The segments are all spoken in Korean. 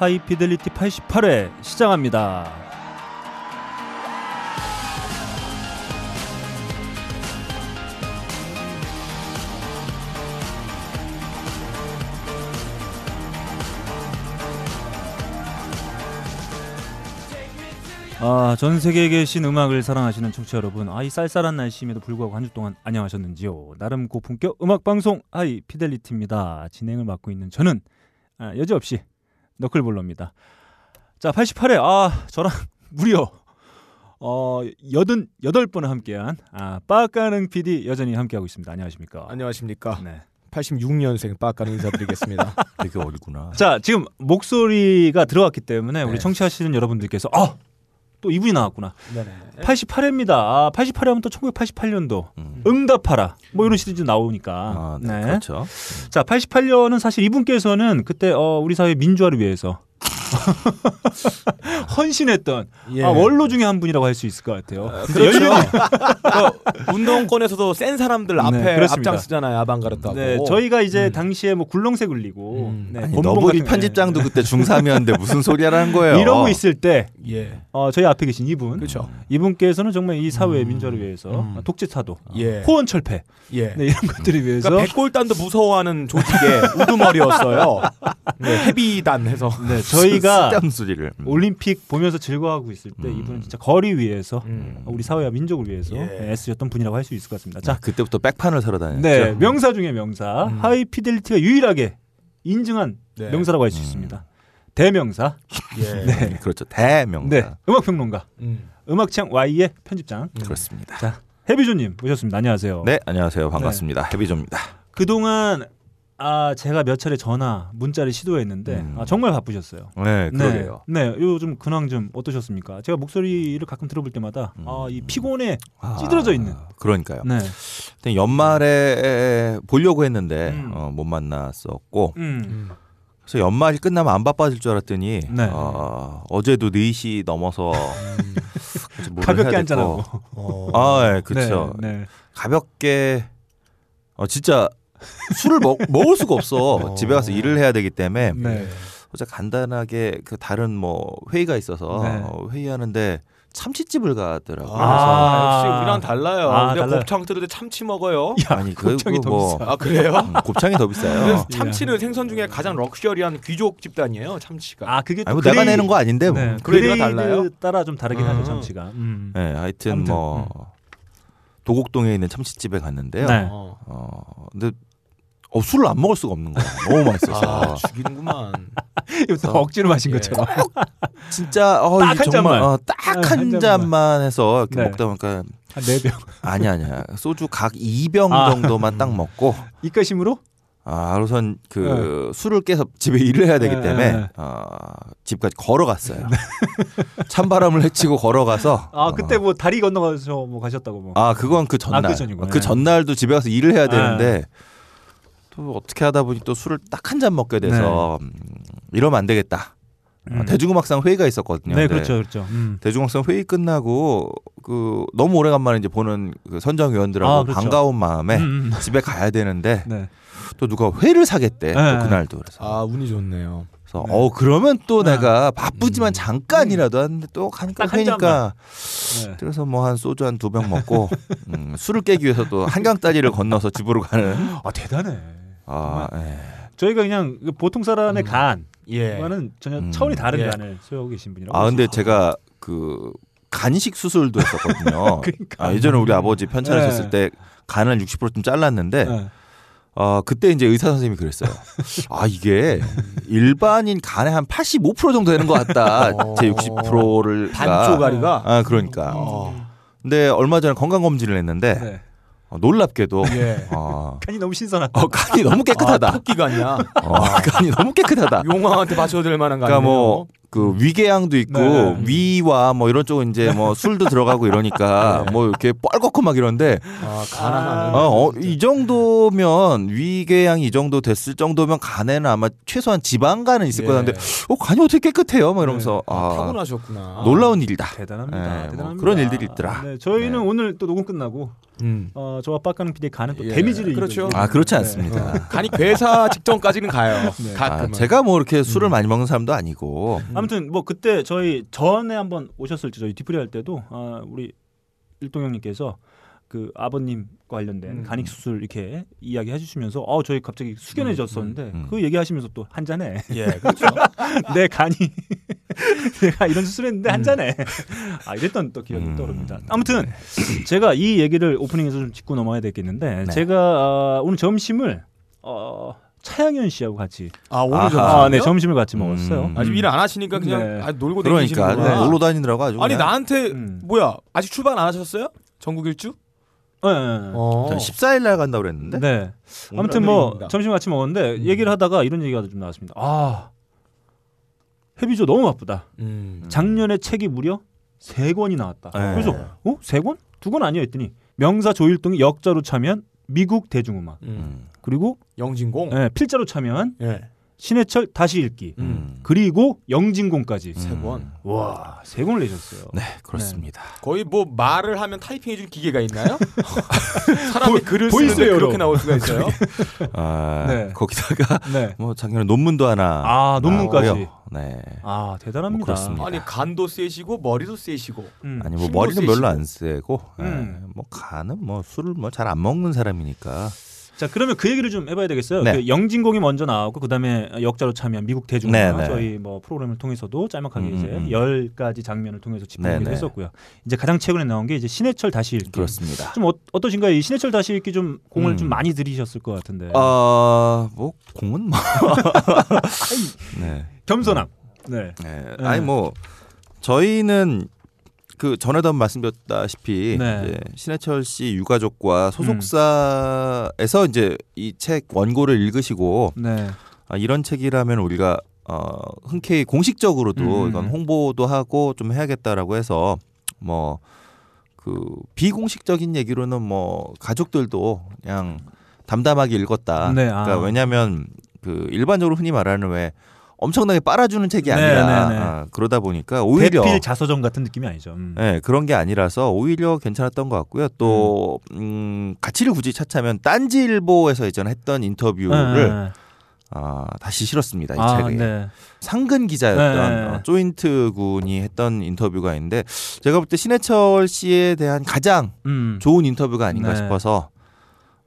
하이피델리티 88회 시작합니다. 아, 전 세계에 계신 음악을 사랑하시는 청취자 여러분, 아, 이 쌀쌀한 날씨임에도 불구하고 한 주 동안 안녕하셨는지요? 나름 고품격 음악 방송 하이 피델리티입니다. 진행을 맡고 있는 저는 아, 여지없이 너클볼러입니다. 자, 88회 아, 저랑 무려 어, 여든 여덟 번을 함께한 아, 빠까능 PD 여전히 함께하고 있습니다. 안녕하십니까? 안녕하십니까. 네. 86년생 빠까는 인사드리겠습니다. 되게 어리구나. 자, 지금 목소리가 들어왔기 때문에 우리 네. 청취하시는 여러분들께서 아, 또 이분이 나왔구나. 네네. 88회입니다. 아, 88회 하면 또 1988년도 음. 응답하라. 뭐 이런 시리즈 나오니까. 아, 네, 네. 그렇죠. 자, 88년은 사실 이분께서는 그때 어, 우리 사회 민주화를 위해서 헌신했던 예. 아, 원로 중에 한 분이라고 할 수 있을 것 같아요. 그렇죠. 그 운동권에서도 센 사람들 앞에 네, 그렇습니다. 앞장쓰잖아요. 아방가르트하고. 네, 저희가 이제 음. 당시에 뭐 굴렁쇠 굴리고 음. 네, 아니, 너블이 편집장도 그때 중3이었는데 무슨 소리야라는 거예요. 이러고 있을 때 예. 어, 저희 앞에 계신 이분 그렇죠. 이분께서는 정말 이 사회의 음. 민주화를 위해서 음. 독재 타도 예. 호언 철폐 예. 네, 이런 것들을 위해서 그러니까 백골단도 무서워하는 조직의 우두머리였어요. 네, 헤비단 해서. 네, 저희 가 쓸데없는 소리를. 음. 올림픽 보면서 즐거워하고 있을 때 음. 이분은 진짜 거리 위해서 음. 우리 사회와 민족을 위해서 예. 네, 애쓰셨던 분이라고 할 수 있을 것 같습니다. 자, 자, 그때부터 백판을 사러 다녔죠. 네, 명사 중에 명사 음. 하이 피델리티가 유일하게 인증한 네. 명사라고 할수 음. 있습니다. 대명사, 예. 네. 그렇죠. 대명사. 네, 음악 평론가, 음. 음악취향 Y의 편집장 음. 그렇습니다. 자 해비조님 모셨습니다. 안녕하세요. 네, 안녕하세요. 반갑습니다. 해비조입니다. 그동안 아 제가 몇 차례 전화, 문자를 시도했는데 음. 아, 정말 바쁘셨어요. 네, 그러게요. 네, 네, 요즘 근황 좀 어떠셨습니까? 제가 목소리를 가끔 들어볼 때마다 음. 아, 이 피곤에 아, 찌들어져 있는. 그러니까요. 네, 근데 연말에 보려고 했는데 음. 어, 못 만났었고 음, 음. 그래서 연말이 끝나면 안 바빠질 줄 알았더니 네. 어, 어제도 4시 넘어서 음. 가볍게 한잔하고. 어. 아, 예, 그렇죠. 네, 네. 가볍게 어 진짜 술을 먹, 먹을 수가 없어 어. 집에 가서 일을 해야 되기 때문에 네. 어제 간단하게 그 다른 뭐 회의가 있어서 네. 어, 회의하는데 참치집을 가더라고요. 아, 그래서- 역시 우리랑 달라요. 아, 우리가 달라요. 곱창 들을 때 참치 먹어요. 그래서 아니 그, 곱창이 그더뭐 비싸. 아 그래요? 음, 곱창이 더 비싸요. 참치는 생선 중에 가장 럭셔리한 귀족 집단이에요. 참치가. 아 그게 또 아니 뭐 내가 gra- 내는 거 아닌데 뭐. 네, grade가 grade 달라요? 따라 좀 다르긴 음. 하죠 참치가. 음. 네, 하여튼 아무튼, 뭐 도곡동에 있는 참치집에 갔는데요. 네. 어. 어 근데 어, 술을 안 먹을 수가 없는 거야. 너무 맛있어서. 아, 죽이는구만. 또 억지로 마신 예. 것처럼. 진짜 어, 딱한. 정말 어, 네, 딱한 한 잔만. 잔만 해서 이렇게 네. 먹다 보니까 한네 병. 아니 아니야 소주 각 2병 아. 정도만 딱 먹고 입가심으로? 아 우선 그 술을 깨서 집에 일을 해야 되기 네, 때문에 네. 어, 집까지 걸어갔어요. 찬바람을 헤치고 걸어가서 아 그때 어, 뭐 다리 건너가서 뭐 가셨다고 뭐. 아 그건 그 전날 아, 그. 그 전날도 집에 가서 일을 해야 네. 되는데 또 어떻게 하다 보니 또 술을 딱 한 잔 먹게 돼서 음, 이러면 안 되겠다. 어, 음. 대중음악상 회의가 있었거든요. 네 그렇죠 그렇죠. 음. 대중음악상 회의 끝나고 그 너무 오래간만에 이제 보는 그 선정위원들하고 아, 그렇죠. 반가운 마음에 음, 음. 집에 가야 되는데 네. 또 누가 회를 사겠대 네. 또 그날도 그래서 아 운이 좋네요. 그래서 네. 어 그러면 또 네. 내가 바쁘지만 음. 잠깐이라도 하는데 또 가니까 회니까 네. 그래서 뭐 한 소주 한 두 병 먹고 음, 술을 깨기 위해서 또 한강 다리를 건너서 집으로 가는 아 대단해. 아 예. 저희가 그냥 그 보통 사람의 음. 간, 예. 그거는 전혀 음. 차원이 다른 예. 간을 소유하고 계신 분이라고. 아 근데. 제가 그 간식 수술도 했었거든요. 그러니까. 아, 예전에 우리 아버지 편찮으셨을 네. 때 간을 60%좀 잘랐는데 네. 어, 그때 이제 의사 선생님이 그랬어요. 아, 이게 일반인 간의 한 85% 정도 되는 것 같다. 어. 제 60%를. 반조가리가. 아, 그러니까. 어. 근데 얼마 전에 건강검진을 했는데 네. 어, 놀랍게도 예. 어, 간이 너무 신선하다. 어, 간이 너무 깨끗하다. 아, 토끼간이야. 어, 간이 너무 깨끗하다. 용왕한테 바쳐야 될 만한 거 그러니까? 뭐 그 위궤양도 있고 네. 위와 뭐 이런 쪽은 이제 뭐 술도 들어가고 이러니까 네. 뭐 이렇게 뻘겋고 막 이런데 아, 가난하네. 어, 어, 이 정도면 위궤양이 이 정도 됐을 정도면 간에는 아마 최소한 지방간은 있을 예. 거는데 어 간이 어떻게 깨끗해요? 뭐 이러면서 아, 아, 타고나셨구나. 놀라운 일이다. 대단합니다. 네, 뭐 대단합니다. 그런 일들이 있더라. 네, 저희는 네. 오늘 또 녹음 끝나고 음. 어, 저와 빡가는 PD의 간은 또 예, 데미지를 그렇죠. 입은- 아 그렇지 네. 않습니다. 간이 괴사 직전까지는 가요. 네. 아. 제가 뭐 이렇게 술을 많이 먹는 사람도 아니고 아무튼 뭐 그때 저희 전에 한번 오셨을 때 저희 디프리 할 때도 아, 우리 일동 형님께서 그 아버님 관련된 음. 간익 수술 이렇게 이야기 해주시면서 어 저희 갑자기 숙연해졌었는데 음, 음. 그 얘기하시면서 또 한 잔에 예, 그렇죠. 내 간이 내가 이런 수술 했는데 한 잔에 아 이랬던 또 기억이 음. 떠오릅니다. 아무튼 제가 이 얘기를 오프닝에서 좀 짚고 넘어가야 되겠는데 네. 제가 아, 오늘 점심을 어, 차양현 씨하고 같이 아 오늘 아, 네 점심을 같이 음. 먹었어요. 아직 일 안 하시니까 그냥 네. 아, 놀고 그러니까 다니시는구나. 놀러 다니느라고 아주 아니 그냥 나한테 음. 뭐야 아직 출발 안 하셨어요? 전국 일주? 네, 네, 네. 어. 전 14일 날 간다고 그랬는데 네. 아무튼 뭐. 점심 같이 먹었는데 음. 얘기를 하다가 이런 얘기가 좀 나왔습니다. 아 해비조 너무 바쁘다. 음. 작년에 책이 무려 세 권이 나왔다. 네. 그래서 어? 세 권? 두 권 아니야 했더니 명사 조일동이 역자로 참여한 미국 대중음악 음. 음. 그리고 영진공. 예, 필자로 참여한 예. 신해철 다시 읽기 음. 그리고 영진공까지 세 권. 와 세 권을 내셨어요. 네 그렇습니다. 거의 뭐 말을 하면 타이핑 해 줄 기계가 있나요? 사람이 글을 쓰는데. 그렇게 나올 수가 있어요? 아, 네. 거기다가 네. 뭐 작년에 논문도 하나 아, 논문까지. 나오고요. 네. 아 대단합니다. 뭐 그렇습니다. 아니 간도 세시고 머리도 세시고. 음. 아니 뭐 머리는 세시고. 별로 안 세고 예, 음. 뭐 간은 뭐 술을 뭐 잘 안 먹는 사람이니까 자 그러면 그 얘기를 좀 해봐야 되겠어요. 네. 그 영진공이 먼저 나오고 그다음에 역자로 참여한 미국 대중음악 네, 네. 저희 뭐 프로그램을 통해서도 짤막하게 음, 이제 음. 열 가지 장면을 통해서 네, 짚어보기도 네. 했었고요. 이제 가장 최근에 나온 게 이제 신해철 다시 읽기. 그렇습니다. 좀 어, 어떠신가요? 이 신해철 다시 읽기 좀 공을 음. 좀 많이 들이셨을 것 같은데. 아뭐 공은 뭐 네. 겸손함. 네. 네. 네. 아니 뭐 저희는 그 전에도 말씀드렸다시피 네. 이제 신해철 씨 유가족과 소속사에서 이제 이 책 원고를 읽으시고 네. 아, 이런 책이라면 우리가 어, 흔쾌히 공식적으로도 음. 이건 홍보도 하고 좀 해야겠다라고 해서 뭐 그 비공식적인 얘기로는 뭐 가족들도 그냥 담담하게 읽었다. 네, 아. 그러니까 왜냐하면 그 일반적으로 흔히 말하는 왜 엄청나게 빨아주는 책이 네, 아니라 네, 네. 아, 그러다 보니까 오히려 대필 자서전 같은 느낌이 아니죠. 음. 네, 그런 게 아니라서 오히려 괜찮았던 것 같고요. 또 음, 가치를 굳이 찾자면 딴지일보에서 예전에 했던 인터뷰를 네. 아, 다시 실었습니다. 이 아, 책에. 네. 상근 기자였던 네. 어, 조인트 군이 했던 인터뷰가 있는데 제가 볼 때 신해철 씨에 대한 가장 음. 좋은 인터뷰가 아닌가 네. 싶어서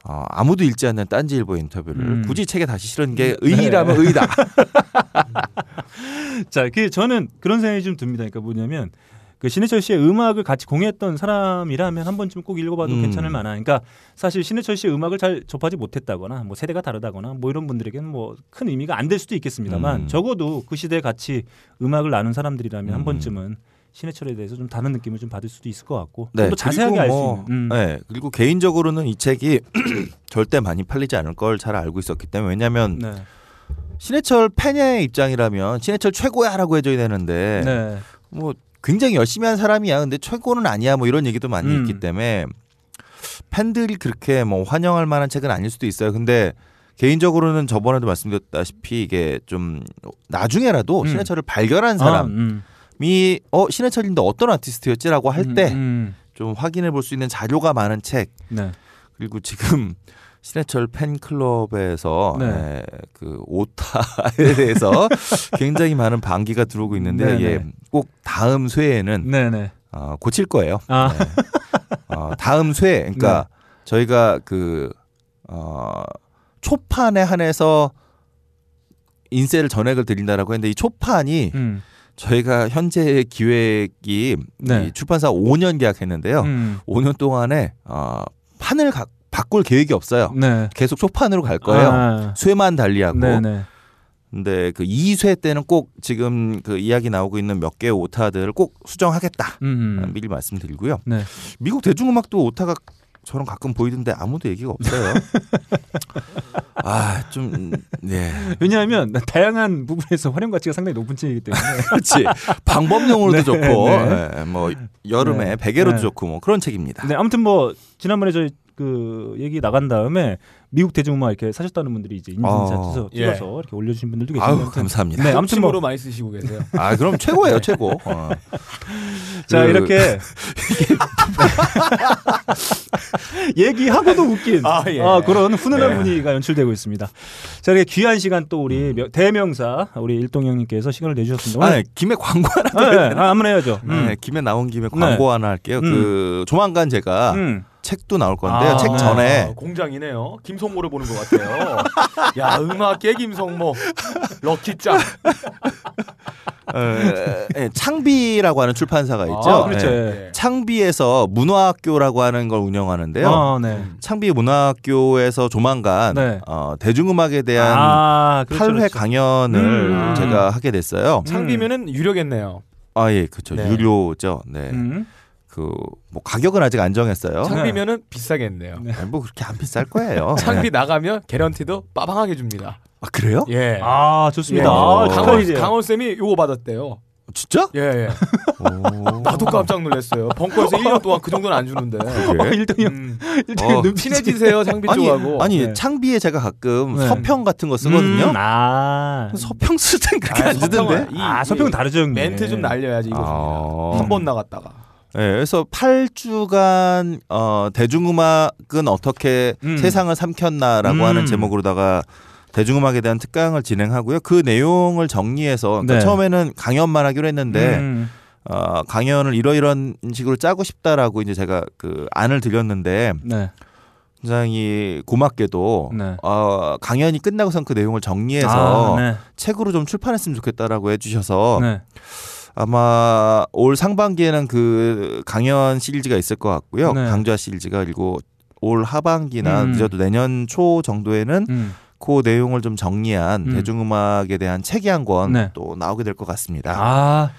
어, 아무도 읽지 않는 딴지일보 인터뷰를 음. 굳이 책에 다시 실은 게 네. 의의라면 의의다. 자, 그 저는 그런 생각이 좀 듭니다. 그러니까 뭐냐면 그 신해철 씨의 음악을 같이 공유했던 사람이라면 한 번쯤 꼭 읽어봐도 음. 괜찮을 만한. 그러니까 사실 신해철 씨의 음악을 잘 접하지 못했다거나 뭐 세대가 다르다거나 뭐 이런 분들에게는 뭐 큰 의미가 안 될 수도 있겠습니다만 음. 적어도 그 시대에 같이 음악을 나눈 사람들이라면 한 음. 번쯤은 신해철에 대해서 좀 다른 느낌을 좀 받을 수도 있을 것 같고 네, 좀더 자세하게 그리고 알수 뭐, 있는. 음. 네, 그리고 개인적으로는 이 책이 절대 많이 팔리지 않을 걸 잘 알고 있었기 때문에 왜냐하면 네. 신해철 팬의 입장이라면 신해철 최고야라고 해줘야 되는데 네. 뭐 굉장히 열심히 한 사람이야. 근데 최고는 아니야. 뭐 이런 얘기도 많이 음. 있기 때문에 팬들이 그렇게 뭐 환영할 만한 책은 아닐 수도 있어요. 근데 개인적으로는 저번에도 말씀드렸다시피 이게 좀 나중에라도 음. 신해철을 발견한 아, 사람이 음. 어 신해철인데 어떤 아티스트였지라고 할 때좀 음, 음. 확인해 볼 수 있는 자료가 많은 책 네. 그리고 지금 신해철 팬클럽에서 네. 예, 그 오타에 대해서 굉장히 많은 반기가 들어오고 있는데 네네. 예, 꼭 다음 쇠에는 네, 네. 어, 고칠 거예요. 아. 네. 어, 다음 쇠, 그러니까 저희가 그 어, 초판에 한해서 인쇄를 전액을 드린다라고 했는데 이 초판이 음. 저희가 현재 기획이 네. 이 출판사 5년 계약했는데요. 음. 5년 동안에 어, 판을 가, 바꿀 계획이 없어요. 네. 계속 초판으로 갈 거예요. 아. 쇠만 달리하고. 네, 네. 근데 그 2쇠 때는 꼭 지금 그 이야기 나오고 있는 몇 개의 오타들을 꼭 수정하겠다. 음. 미리 말씀드리고요. 네. 미국 대중음악도 오타가 저는 가끔 보이던데 아무도 얘기가 없어요. 아, 좀, 네. 왜냐하면 다양한 부분에서 활용 가치가 상당히 높은 책이기 때문에. 그렇지. 방법용으로도 네, 좋고, 네. 예, 뭐, 여름에 네. 베개로도 네. 좋고, 뭐, 그런 책입니다. 네, 아무튼 뭐 지난번에 저희 그 얘기 나간 다음에 미국 대중음악 이렇게 사셨다는 분들이 이제 인증샷 어, 찍어서, 예. 찍어서 이렇게 올려주신 분들도 계시는데 아유 감사합니다. 네, 아무튼 뭐 많이 쓰시고 계세요. 아 그럼 최고예요 최고. 어. 자 그- 이렇게 얘기하고도 웃긴 아, 예. 아, 그런 훈훈한 네. 분위기가 연출되고 있습니다. 자 이렇게 귀한 시간 또 우리 명- 대명사 우리 일동 형님께서 시간을 내주셨습니다. 아 오늘 김에 광고 하나. 네, 네, 아, 한번 해야죠. 음. 네, 김에 나온 김에 광고 하나 할게요. 음. 그 조만간 제가 음. 책도 나올 건데요. 아, 책 네. 전에 아, 공장이네요. 김성모를 보는 것 같아요. 야 음악계 김성모, 럭키짱. 어, 예, 창비라고 하는 출판사가 있죠. 아, 그렇죠. 예. 예. 창비에서 문화학교라고 하는 걸 운영하는데요. 아, 네. 창비 문화학교에서 조만간 네. 어, 대중음악에 대한 아, 그렇죠, 8회 그렇죠. 강연을 음. 제가 하게 됐어요. 창비면은 유료겠네요. 아, 예, 그렇죠. 네. 유료죠. 네. 음. 그, 뭐, 가격은 아직 안 정했어요. 창비면은 비싸겠네요. 아니, 뭐, 그렇게 안 비쌀 거예요. 창비 네. 나가면 개런티도 빠방하게 줍니다. 아, 그래요? 예. 아, 좋습니다. 예. 아, 강원. 강원 쌤이 요거 받았대요. 진짜? 예, 예. 오. 나도 깜짝 놀랐어요. 벙커에서 1년 동안 그 정도는 안 주는데. 그래? 일동형 음, 일동형 어, 눈빛이- 친해지세요 창비 아니, 쪽하고. 아니 네. 창비에 제가 가끔 네. 서평 같은 거 쓰거든요. 음, 아. 서평 쓸땐 그렇게 아, 안 주던데. 아, 서평은 다르죠, 형님. 멘트 좀 날려야지 이거. 아. 한번 나갔다가. 네, 그래서 8주간 어, 대중음악은 어떻게 음. 세상을 삼켰나라고 음. 하는 제목으로다가 대중음악에 대한 특강을 진행하고요. 그 내용을 정리해서 그러니까 네. 처음에는 강연만 하기로 했는데 음. 어, 강연을 이러이런 식으로 짜고 싶다라고 이제 제가 그 안을 드렸는데 네. 굉장히 고맙게도 네. 어, 강연이 끝나고선 그 내용을 정리해서 아, 네. 책으로 좀 출판했으면 좋겠다라고 해주셔서 네. 아마 올 상반기에는 그 강연 시리즈가 있을 것 같고요. 네. 강좌 시리즈가 그리고 올 하반기나 음. 늦어도 내년 초 정도에는 음. 그 내용을 좀 정리한 음. 대중음악에 대한 책이 한권 네. 또 나오게 될 것 같습니다. 아,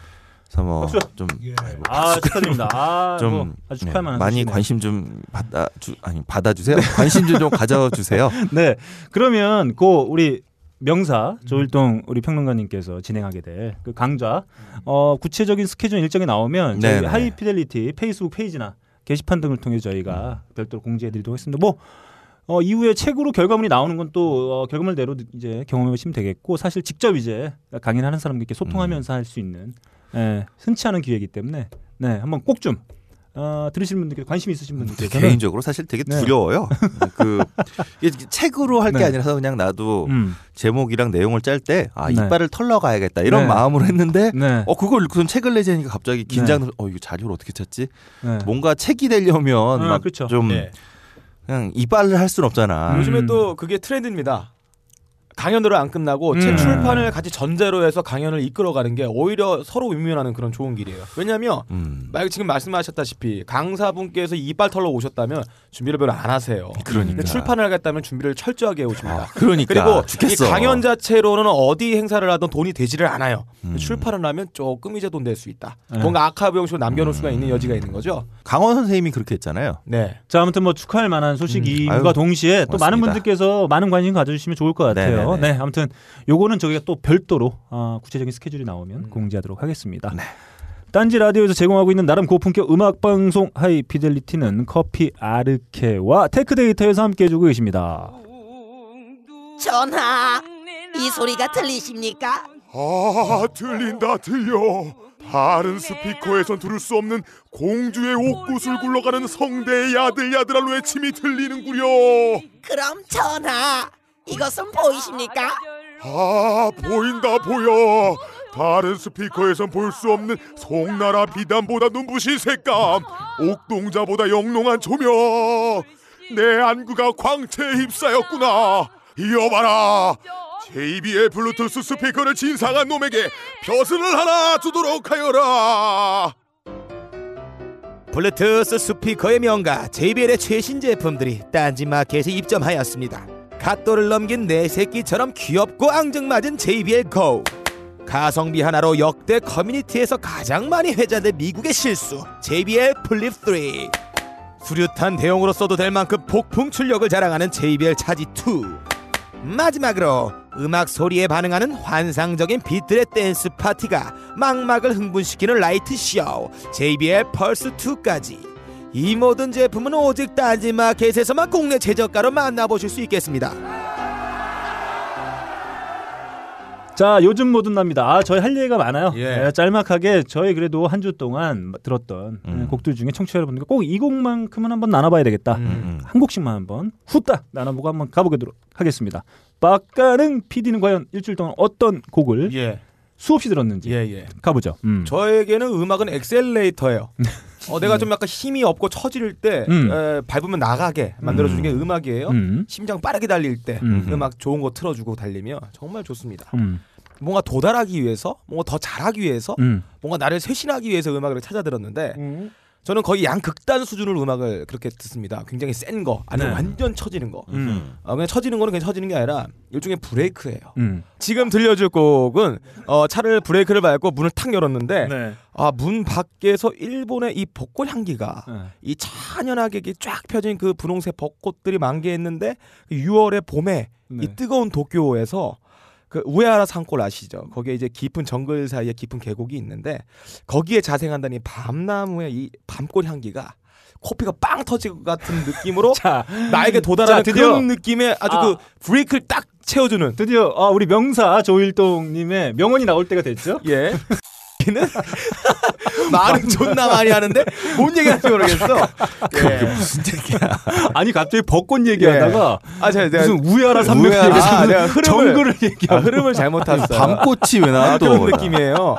그래서 뭐 박수. 좀아 축하드립니다. 아, 좀뭐 아주 축하할 네, 많이 소식이네요. 관심 좀 받아 주 아니 받아 주세요. 관심 좀 좀 가져 주세요. 네. 그러면 그 우리 명사 조일동 우리 평론가님께서 진행하게 될 그 강좌. 어 구체적인 스케줄 일정이 나오면 저희 네네. 하이피델리티 페이스북 페이지나 게시판 등을 통해 저희가 별도로 공지해 드리도록 하겠습니다. 뭐 어, 이후에 책으로 결과물이 나오는 건 또 어, 결과물대로 이제 경험해 보시면 되겠고 사실 직접 이제 강연하는 사람들께 소통하면서 할 수 있는 예, 흔치 않은 기회이기 때문에 네 한번 꼭 좀 어, 들으시는 분들께 관심 있으신 분들께서는 개인적으로 사실 되게 네. 두려워요. 그 이게 책으로 할게 네. 아니라서 그냥 나도 음, 제목이랑 내용을 짤 때 아 네. 이빨을 털러 가야겠다 이런 네. 마음으로 했는데 네, 어 그걸 그런 책을 내자니까 갑자기 긴장. 어 이거 자료를 어떻게 찾지? 네. 뭔가 책이 되려면 아, 막 그렇죠. 좀 네. 그냥 이빨을 할 수는 없잖아. 음. 요즘에 또 그게 트렌드입니다. 강연으로 안 끝나고 음. 책 출판을 같이 전제로 해서 강연을 이끌어가는 게 오히려 서로 윈윈하는 그런 좋은 길이에요. 왜냐하면 음. 막 지금 말씀하셨다시피 강사분께서 이빨 털러 오셨다면 준비를 별로 안 하세요. 그러니까. 근데 출판을 하겠다면 준비를 철저하게 해오십니다. 아, 그러니까 그리고 죽겠어. 이 강연 자체로는 어디 행사를 하든 돈이 되지를 않아요. 음. 출판을 하면 조금 이제 돈 될 수 있다. 네. 뭔가 아카이브 형식으로 남겨놓을 음. 수가 있는 여지가 있는 거죠. 강원 선생님이 그렇게 했잖아요. 네. 자 아무튼 뭐 축하할 만한 소식임과 음. 동시에 또 많은 고맙습니다. 분들께서 많은 관심 가져주시면 좋을 것 같아요. 네네 네. 네, 아무튼 요거는 저희가 또 별도로 어, 구체적인 스케줄이 나오면 음. 공지하도록 하겠습니다. 네. 딴지 라디오에서 제공하고 있는 나름 고품격 음악 방송 하이 피델리티는 커피 아르케와 테크데이터에서 함께 해주고 계십니다. 전하, 이 소리가 들리십니까? 아 들린다 들려 다른 스피커에선 들을 수 없는 공주의 옥구슬 굴러가는 성대의 야들야들한 외침이 들리는구려 그럼 전하, 이것은 보이십니까? 아 보인다 보여. 다른 스피커에선 볼 수 없는 송나라 비단보다 눈부신 색감 옥동자보다 영롱한 조명. 내 안구가 광채에 휩싸였구나. 이어봐라. JBL 블루투스 스피커를 진상한 놈에게 벼슬을 하나 주도록 하여라. 블루투스 스피커의 명가 JBL의 최신 제품들이 딴지마켓에 입점하였습니다. 갓 돌을 넘긴 내 새끼처럼 귀엽고 앙증맞은 JBL GO. 가성비 하나로 역대 커뮤니티에서 가장 많이 회자된 미국의 실수 JBL Flip 3. 수류탄 대용으로 써도 될 만큼 폭풍 출력을 자랑하는 JBL 차지 2. 마지막으로 음악 소리에 반응하는 환상적인 빛들의 댄스 파티가 망막을 흥분시키는 라이트 쇼 JBL Pulse 2까지 이 모든 제품은 오직 딴지마켓에서만 국내 최저가로 만나보실 수 있겠습니다. 자 요즘 뭐든 납니다. 아 저희 할 얘기가 많아요. 예. 예, 짤막하게 저희 그래도 한 주 동안 들었던 음. 예, 곡들 중에 청취자 여러분들 꼭이 곡만큼은 한번 나눠봐야 되겠다. 음. 한 곡씩만 한번 후딱 나눠보고 한번 가보도록 하겠습니다. 빡가는 PD는 과연 일주일 동안 어떤 곡을 예, 수없이 들었는지 예, 예. 가보죠. 음. 저에게는 음악은 엑셀레이터예요. 어, 내가 좀 약간 힘이 없고 처질 때 음. 에, 밟으면 나가게 만들어주는 게 음악이에요. 음. 심장 빠르게 달릴 때 음. 음. 악 좋은 거 틀어주고 달리면 정말 좋습니다. 음. 뭔가 도달하기 위해서, 뭔가 더 잘하기 위해서, 음. 뭔가 나를 쇄신하기 위해서 음악을 찾아 들었는데 저는 거의 양극단 수준으로 음악을 그렇게 듣습니다. 굉장히 센 거, 아니면 네. 완전 처지는 거. 음. 아, 그냥 처지는 거는 그냥 처지는 게 아니라 일종의 브레이크예요. 음. 지금 들려줄 곡은 어, 차를 브레이크를 밟고 문을 탁 열었는데 네. 아, 문 밖에서 일본의 이 벚꽃 향기가 네. 이 찬연하게 쫙 펴진 그 분홍색 벚꽃들이 만개했는데 6월의 봄에 네. 이 뜨거운 도쿄에서 그 우에하라 산골 아시죠? 거기에 이제 깊은 정글 사이에 깊은 계곡이 있는데 거기에 자생한다는 이 밤나무의 이 밤꽃 향기가 코피가 빵 터질 것 같은 느낌으로 자 나에게 도달하는 자, 드디어. 그런 느낌의 아주 아. 그 브레이크를 딱 채워주는 드디어 아, 우리 명사 조일동님의 명언이 나올 때가 됐죠. 예. 는 말은 존나 많이 하는데 뭔 얘기하는지 모르겠어. 예. 무슨 얘기야? 아니 갑자기 벚꽃 얘기하다가 아, 제가 무슨 우에하라 산맥 얘기해서 아, 내가 흐름을- 정글을 아, 얘기하고 흐름을 잘못 탔어요. 밤꽃이 왜 아, 나와 또? 그런 느낌이에요.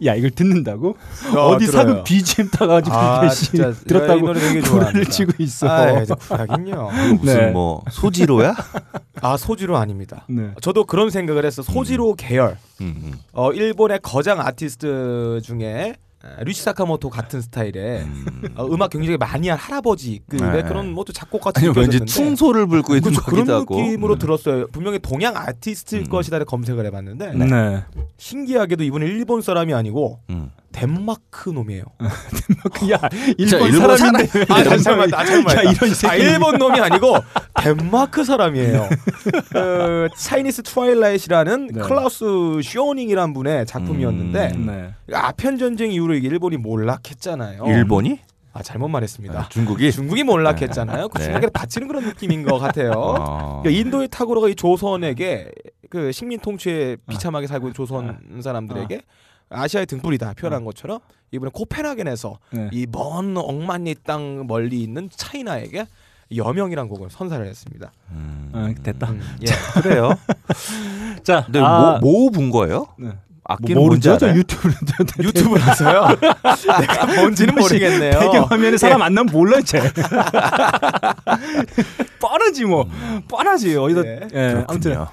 야 이걸 듣는다고? 어, 어디 들어요. 사극 BGM 타가지고 아, 진짜 들었다고 노래 되게 불을 좋아합니다. 치고 있어. 아, 구라긴요. 무슨 네. 뭐 소지로야? 아, 소지로 아닙니다. 네. 저도 그런 생각을 했어. 소지로 계열. 음, 음. 어, 일본의 거장 아티스트 중에 아, 류시 사카모토 같은 스타일의 음. 어, 음악 굉장히 많이 한 할아버지급의 네. 그런 뭐또 작곡 같은 아니면 왠지 충소를 불고 있는 그렇죠. 그런 거기도 하고. 느낌으로 음. 들었어요. 분명히 동양 아티스트일 음. 것이다 검색을 해봤는데 네. 신기하게도 이분은 일본 사람이 아니고 음. 덴마크 놈이에요. 야 일본, 일본 사람인데 왜 아, 이런 잠깐만, 아, 잠깐만. 야 이런 새끼. 아, 일본 놈이 아니고 덴마크 사람이에요. 그 Chinese Twilight라는 네. 클라우스 쇼닝이란 분의 작품이었는데 음. 네. 아편 전쟁 이후로 이게 일본이 몰락했잖아요. 일본이? 아 잘못 말했습니다. 아, 중국이? 중국이 몰락했잖아요. 그 네. 중국에 바치는 그런 느낌인 것 같아요. 어. 그러니까 인도의 타고르가 이 조선에게 그 식민 통치에 비참하게 살고 있는 조선 사람들에게 아시아의 등불이다 표현한 것처럼 이번에 코펜하겐에서 네. 이먼 억만리 땅 멀리 있는 차이나에게 여명이란 곡을 선사를 했습니다. 음. 아, 됐다. 음, 예. 그래요. 자, 근데 아, 뭐뭐본 거예요? 네. 악기는 뭐 모르죠? 저 알아요? 유튜브로 유튜브라서요. 내가 뭔지는 모르겠네요. 배경 화면에 사람 안 나면 몰라 쟤. 뻔하지 뭐. 뻔하지 어디다. 예. 예. 아무튼 그렇군요.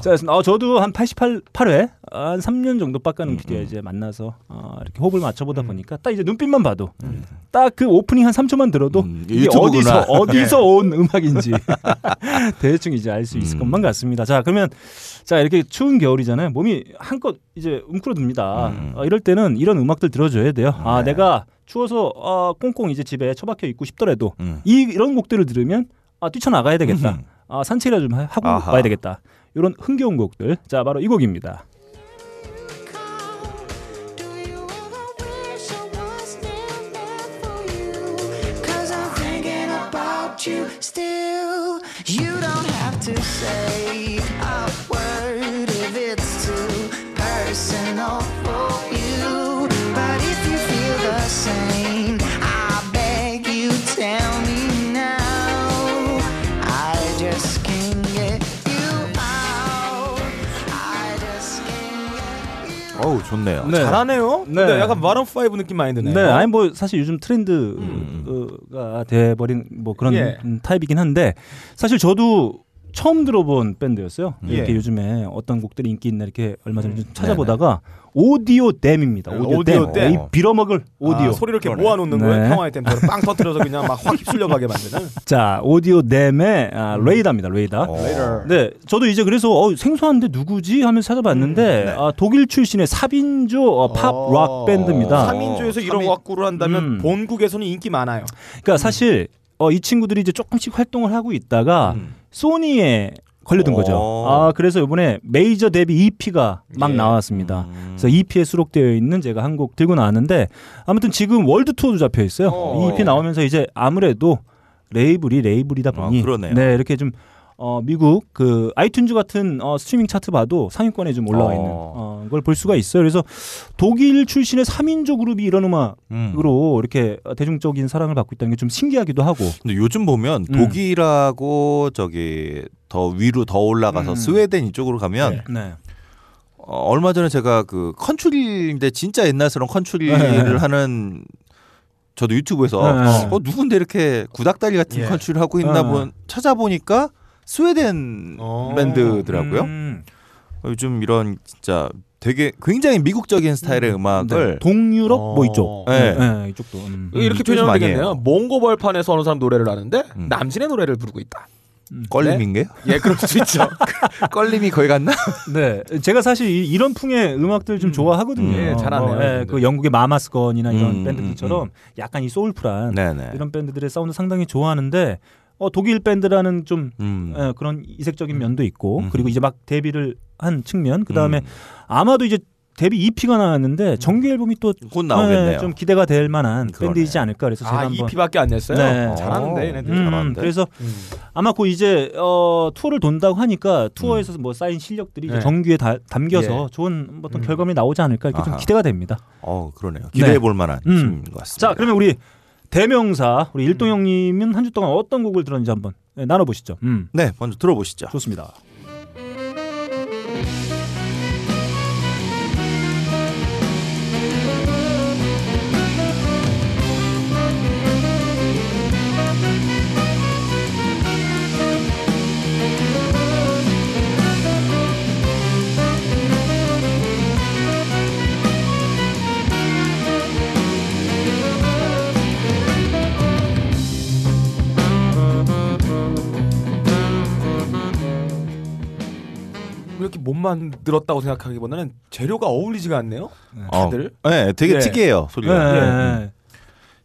자, 어, 저도 한 88, 8회, 한 3년 정도 빡가는 음, PD와 음. 이제 만나서 어, 이렇게 호흡을 맞춰보다 음. 보니까 딱 이제 눈빛만 봐도 딱 그 오프닝 한 3초만 들어도 음, 이게. 어디서 어디서 온 음악인지 대충 이제 알 수 있을 음. 것만 같습니다. 자, 그러면 자 이렇게 추운 겨울이잖아요. 몸이 한껏 이제 웅크러듭니다. 음. 어, 이럴 때는 이런 음악들 들어줘야 돼요. 아, 네. 내가 추워서 어, 꽁꽁 이제 집에 처박혀 있고 싶더라도 음. 이 이런 곡들을 들으면 아, 뛰쳐나가야 되겠다. 음. 아, 산책이라 좀 하- 하고 아하. 와야 되겠다. 이런 흥겨운 곡들. 자, 바로 이 곡입니다. About you still. You don't have to say a word if it's too personal for you. But if you feel the same, 어우 좋네요. 네. 잘하네요. 네. 근데 약간 Maroon 5 느낌 많이 드네요. 네, 아니 뭐 사실 요즘 음. 트렌드가 돼버린 뭐 그런 예. 음, 타입이긴 한데 사실 저도 처음 들어본 밴드였어요. 예. 이렇게 요즘에 어떤 곡들이 인기 있나 이렇게 얼마 전에 좀 찾아보다가 Audiodamn입니다. 네, 오디오, Audiodamn. damn. 이 빌어먹을 오디오. 아, 소리를 이렇게 그러네. 모아놓는 네. 거예요. 평화의 댐을 빵 터뜨려서 그냥 막 확 휩쓸려 가게 만드는. 자, Audiodamn의 아, Radar입니다. Radar. 어. 네, 저도 이제 그래서 어, 생소한데 누구지 하면서 찾아봤는데 네. 아, 독일 출신의 4인조 어, 팝락 밴드입니다. 3인조에서 이런 삼인- 왁구를 한다면 음. 본국에서는 인기 많아요. 그러니까 사실 어, 이 친구들이 이제 조금씩 활동을 하고 있다가 음. 소니에 걸려든 거죠. 어. 아, 그래서 이번에 메이저 데뷔 EP가 막 예. 나왔습니다. 음. 그래서 EP에 수록되어 있는 제가 한 곡 들고 나왔는데 아무튼 지금 월드 투어도 잡혀 있어요. 어. 이 EP 나오면서 이제 아무래도 레이블이 레이블이다 보니 아. 네, 이렇게 좀 어, 미국 그 iTunes 같은 어, 스트리밍 차트 봐도 상위권에 좀 올라와 어. 있는 어, 걸 볼 수가 있어요. 그래서 독일 출신의 3인조 그룹이 이런 음악으로 음. 이렇게 어, 대중적인 사랑을 받고 있다는 게 좀 신기하기도 하고. 근데 요즘 보면 음. 독일하고 저기 더 위로 더 올라가서 음. 스웨덴 이쪽으로 가면 네. 어, 얼마 전에 제가 그 컨츄리인데 진짜 옛날스러운 컨츄리를 네. 하는 저도 유튜브에서 네. 어 누군데 이렇게 구닥다리 같은 예. 컨츄리를 하고 있나 네. 본 찾아보니까 스웨덴 어. 밴드더라고요. 음. 요즘 이런 진짜 되게 굉장히 미국적인 스타일의 음. 악을 네. 동유럽 뭐 어. 이쪽. 네. 네, 이쪽도. 음. 이렇게 이쪽에서 표현하면 되겠네요. 몽고벌판에서 어느 사람 노래를 하는데 음. 남진의 노래를 부르고 있다. 껄림인가요? 예, 그럴 수 있죠. 껄림이 거기 갔나? 네, 제가 사실 이- 이런 풍의 음악들 좀 좋아하거든요. 예, 잘하네요, 예, 이분들. 그 영국의 Mamas Gun이나 이런 음, 밴드들처럼 약간 이 soulful한 네네. 이런 밴드들의 사운드 상당히 좋아하는데 어, 독일 밴드라는 좀 음. 예, 그런 이색적인 면도 있고 음. 그리고 이제 막 데뷔를 한 측면 그 다음에 음. 아마도 이제 데뷔 EP가 나왔는데 정규 앨범이 또 곧 나오겠네요. 예, 좀 기대가 될 만한 그러네. 밴드이지 않을까 그래서 제가 아, 한번 EP밖에 안 냈어요. 네. 잘하는데 어. 얘네들. 음, 잘하는데? 그래서 음. 아마 그 이제 어, 투어를 돈다고 하니까 투어에서 뭐 쌓인 실력들이 이제 네. 정규에 다, 담겨서 예. 좋은 어떤 음. 결과물이 나오지 않을까 이렇게 좀 아하. 기대가 됩니다. 어 그러네요. 기대해 볼 만한 음. 팀인 것 같습니다. 자, 그러면 우리 대명사 우리 일동 형님은 한 주 동안 어떤 곡을 들었는지 한번 네, 나눠보시죠. 음, 네 먼저 들어보시죠. 좋습니다. 이렇게 못 만들었다고 생각하기보다는 재료가 어울리지가 않네요. 어, 다들. 네, 되게 네. 특이해요 소리가. 네, 예. 네.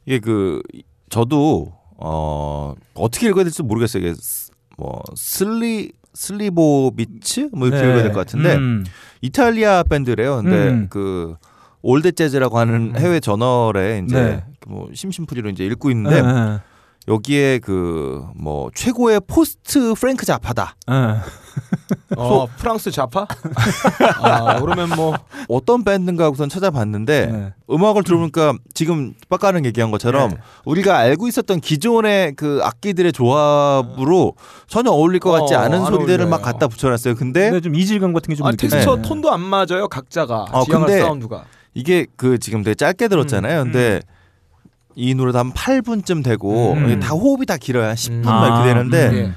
이게 그 저도 어 어떻게 읽어야 될지 모르겠어요. 이게 스- 뭐 슬리 Slivovitz 뭐 이렇게 네. 읽어야 될 것 같은데 음, 이탈리아 밴드래요. 근데 음. 그 올드 재즈라고 하는 해외 저널에 이제 네. 뭐 심심풀이로 이제 읽고 있는데 네, 네, 여기에 그 뭐 최고의 포스트 프랭크 자파다. 네. 어, 프랑스 좌파? 아, 그러면 뭐 어떤 밴드인가 하고선 찾아봤는데 네. 음악을 들어보니까 지금 빡가는 얘기한 것처럼 네. 우리가 알고 있었던 기존의 그 악기들의 조합으로 전혀 어울릴 것 같지 어, 않은 안 소리들을 막 어울려요. 갖다 붙여놨어요. 근데 근데 좀 이질감 같은 게좀 아. 텍스처 네. 톤도 안 맞아요. 각자가 어, 지향할 근데 사운드가. 이게 그 지금 되게 짧게 들었잖아요. 음, 근데 이 노래도 한 8분쯤 되고 음. 다 호흡이 다 길어요. 한 10분 음. 막 이렇게 되는데 음. 예.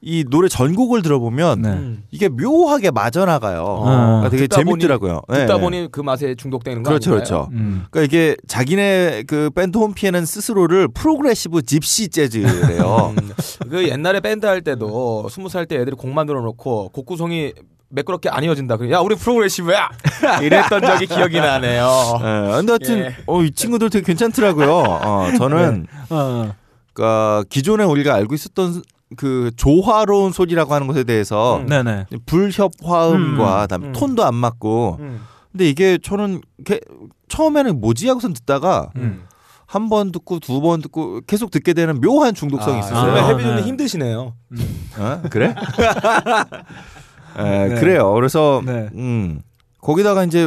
이 노래 전곡을 들어보면 네. 음. 이게 묘하게 맞아 나가요. 어. 그러니까 되게 듣다 보니- 재밌더라고요. 듣다 네. 보니 그 맛에 중독되는 거 그렇죠, 아닌가요? 그렇죠. 음. 그러니까 이게 자기네 그 밴드 홈피에는 스스로를 progressive 집시 재즈래요. 음, 그 옛날에 밴드 할 때도 스무 살 때 애들이 곡 만들어 놓고 곡 구성이 매끄럽게 안 이어진다. 야 우리 progressive야. 이랬던 적이 기억이 나네요. 예, 근데 하여튼 예. 어, 이 친구들 되게 괜찮더라고요. 어, 저는 어, 그러니까 기존에 우리가 알고 있었던 그 조화로운 소리라고 하는 것에 대해서 음. 네네. 불협화음과 음, 음. 톤도 안 맞고 음. 근데 이게 저는 게- 처음에는 뭐지 하고선 듣다가 음. 한번 듣고 두 번 듣고 계속 듣게 되는 묘한 중독성이 아. 요즘에 아, 헤비존이 네. 힘드시네요. 어? 그래? 에, 네. 그래요. 그래서 네. 음, 거기다가 이제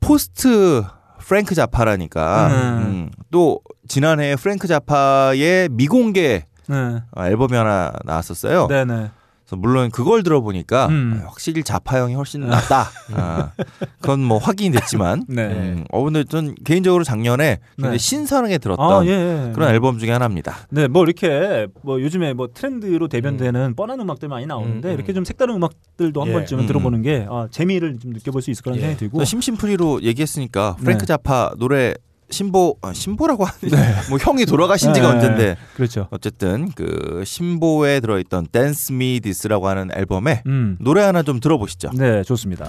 포스트 프랭크 자파라니까 음. 음, 또 지난해 프랭크 자파의 미공개 네. 어, 앨범이 하나 나왔었어요. 네네. 그래서 물론 그걸 들어보니까 음. 아, 확실히 자파형이 훨씬 낫다. 아, 그건 뭐 확인이 됐지만. 네. 음, 어 근데 전 개인적으로 작년에 네. 신선하게 들었던 아, 예. 그런 앨범 중에 하나입니다. 네, 뭐 이렇게 뭐 요즘에 뭐 트렌드로 대변되는 뻔한 음악들 많이 나오는데 음, 음. 이렇게 좀 색다른 음악들도 한 예. 번쯤은 음. 들어보는 게 아, 재미를 좀 느껴볼 수 있을 거라는 예. 생각이 들고. 심심풀이로 얘기했으니까 프랭크 네. 자파 노래 신보 아, 신보라고 하는 뭐 형이 돌아가신 지가 네. 언젠데 그렇죠. 어쨌든 그 신보에 들어있던 Dance Me This라고 하는 앨범에 음. 노래 하나 좀 들어보시죠. 네, 좋습니다.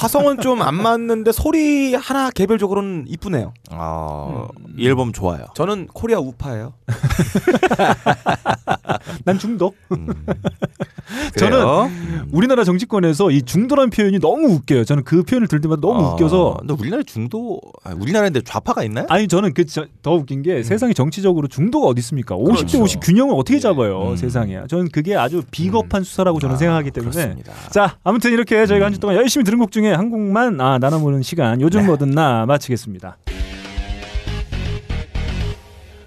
화성은 좀 안 맞는데 소리 하나 개별적으로는 이쁘네요. 아, 이 앨범 좋아요. 저는 코리아 우파예요. 난 중독. 음. 저는 그래요? 우리나라 정치권에서 이 중도란 표현이 너무 웃겨요. 저는 그 표현을 들을 때마다 너무 아, 웃겨서 근데 우리나라 중도 아, 우리나라인데 좌파가 있나요? 아니 저는 그 더 웃긴 게 세상에 정치적으로 중도가 어디 있습니까? 50대 그렇죠. 50 균형을 어떻게 잡아요 음. 세상에? 저는 그게 아주 비겁한 수사라고 저는 아, 생각하기 때문에 그렇습니다. 자 아무튼 이렇게 저희가 한 주 동안 열심히 들은 곡 중에 한 곡만 아, 나눠보는 시간 요즘 뭐든 나 마치겠습니다.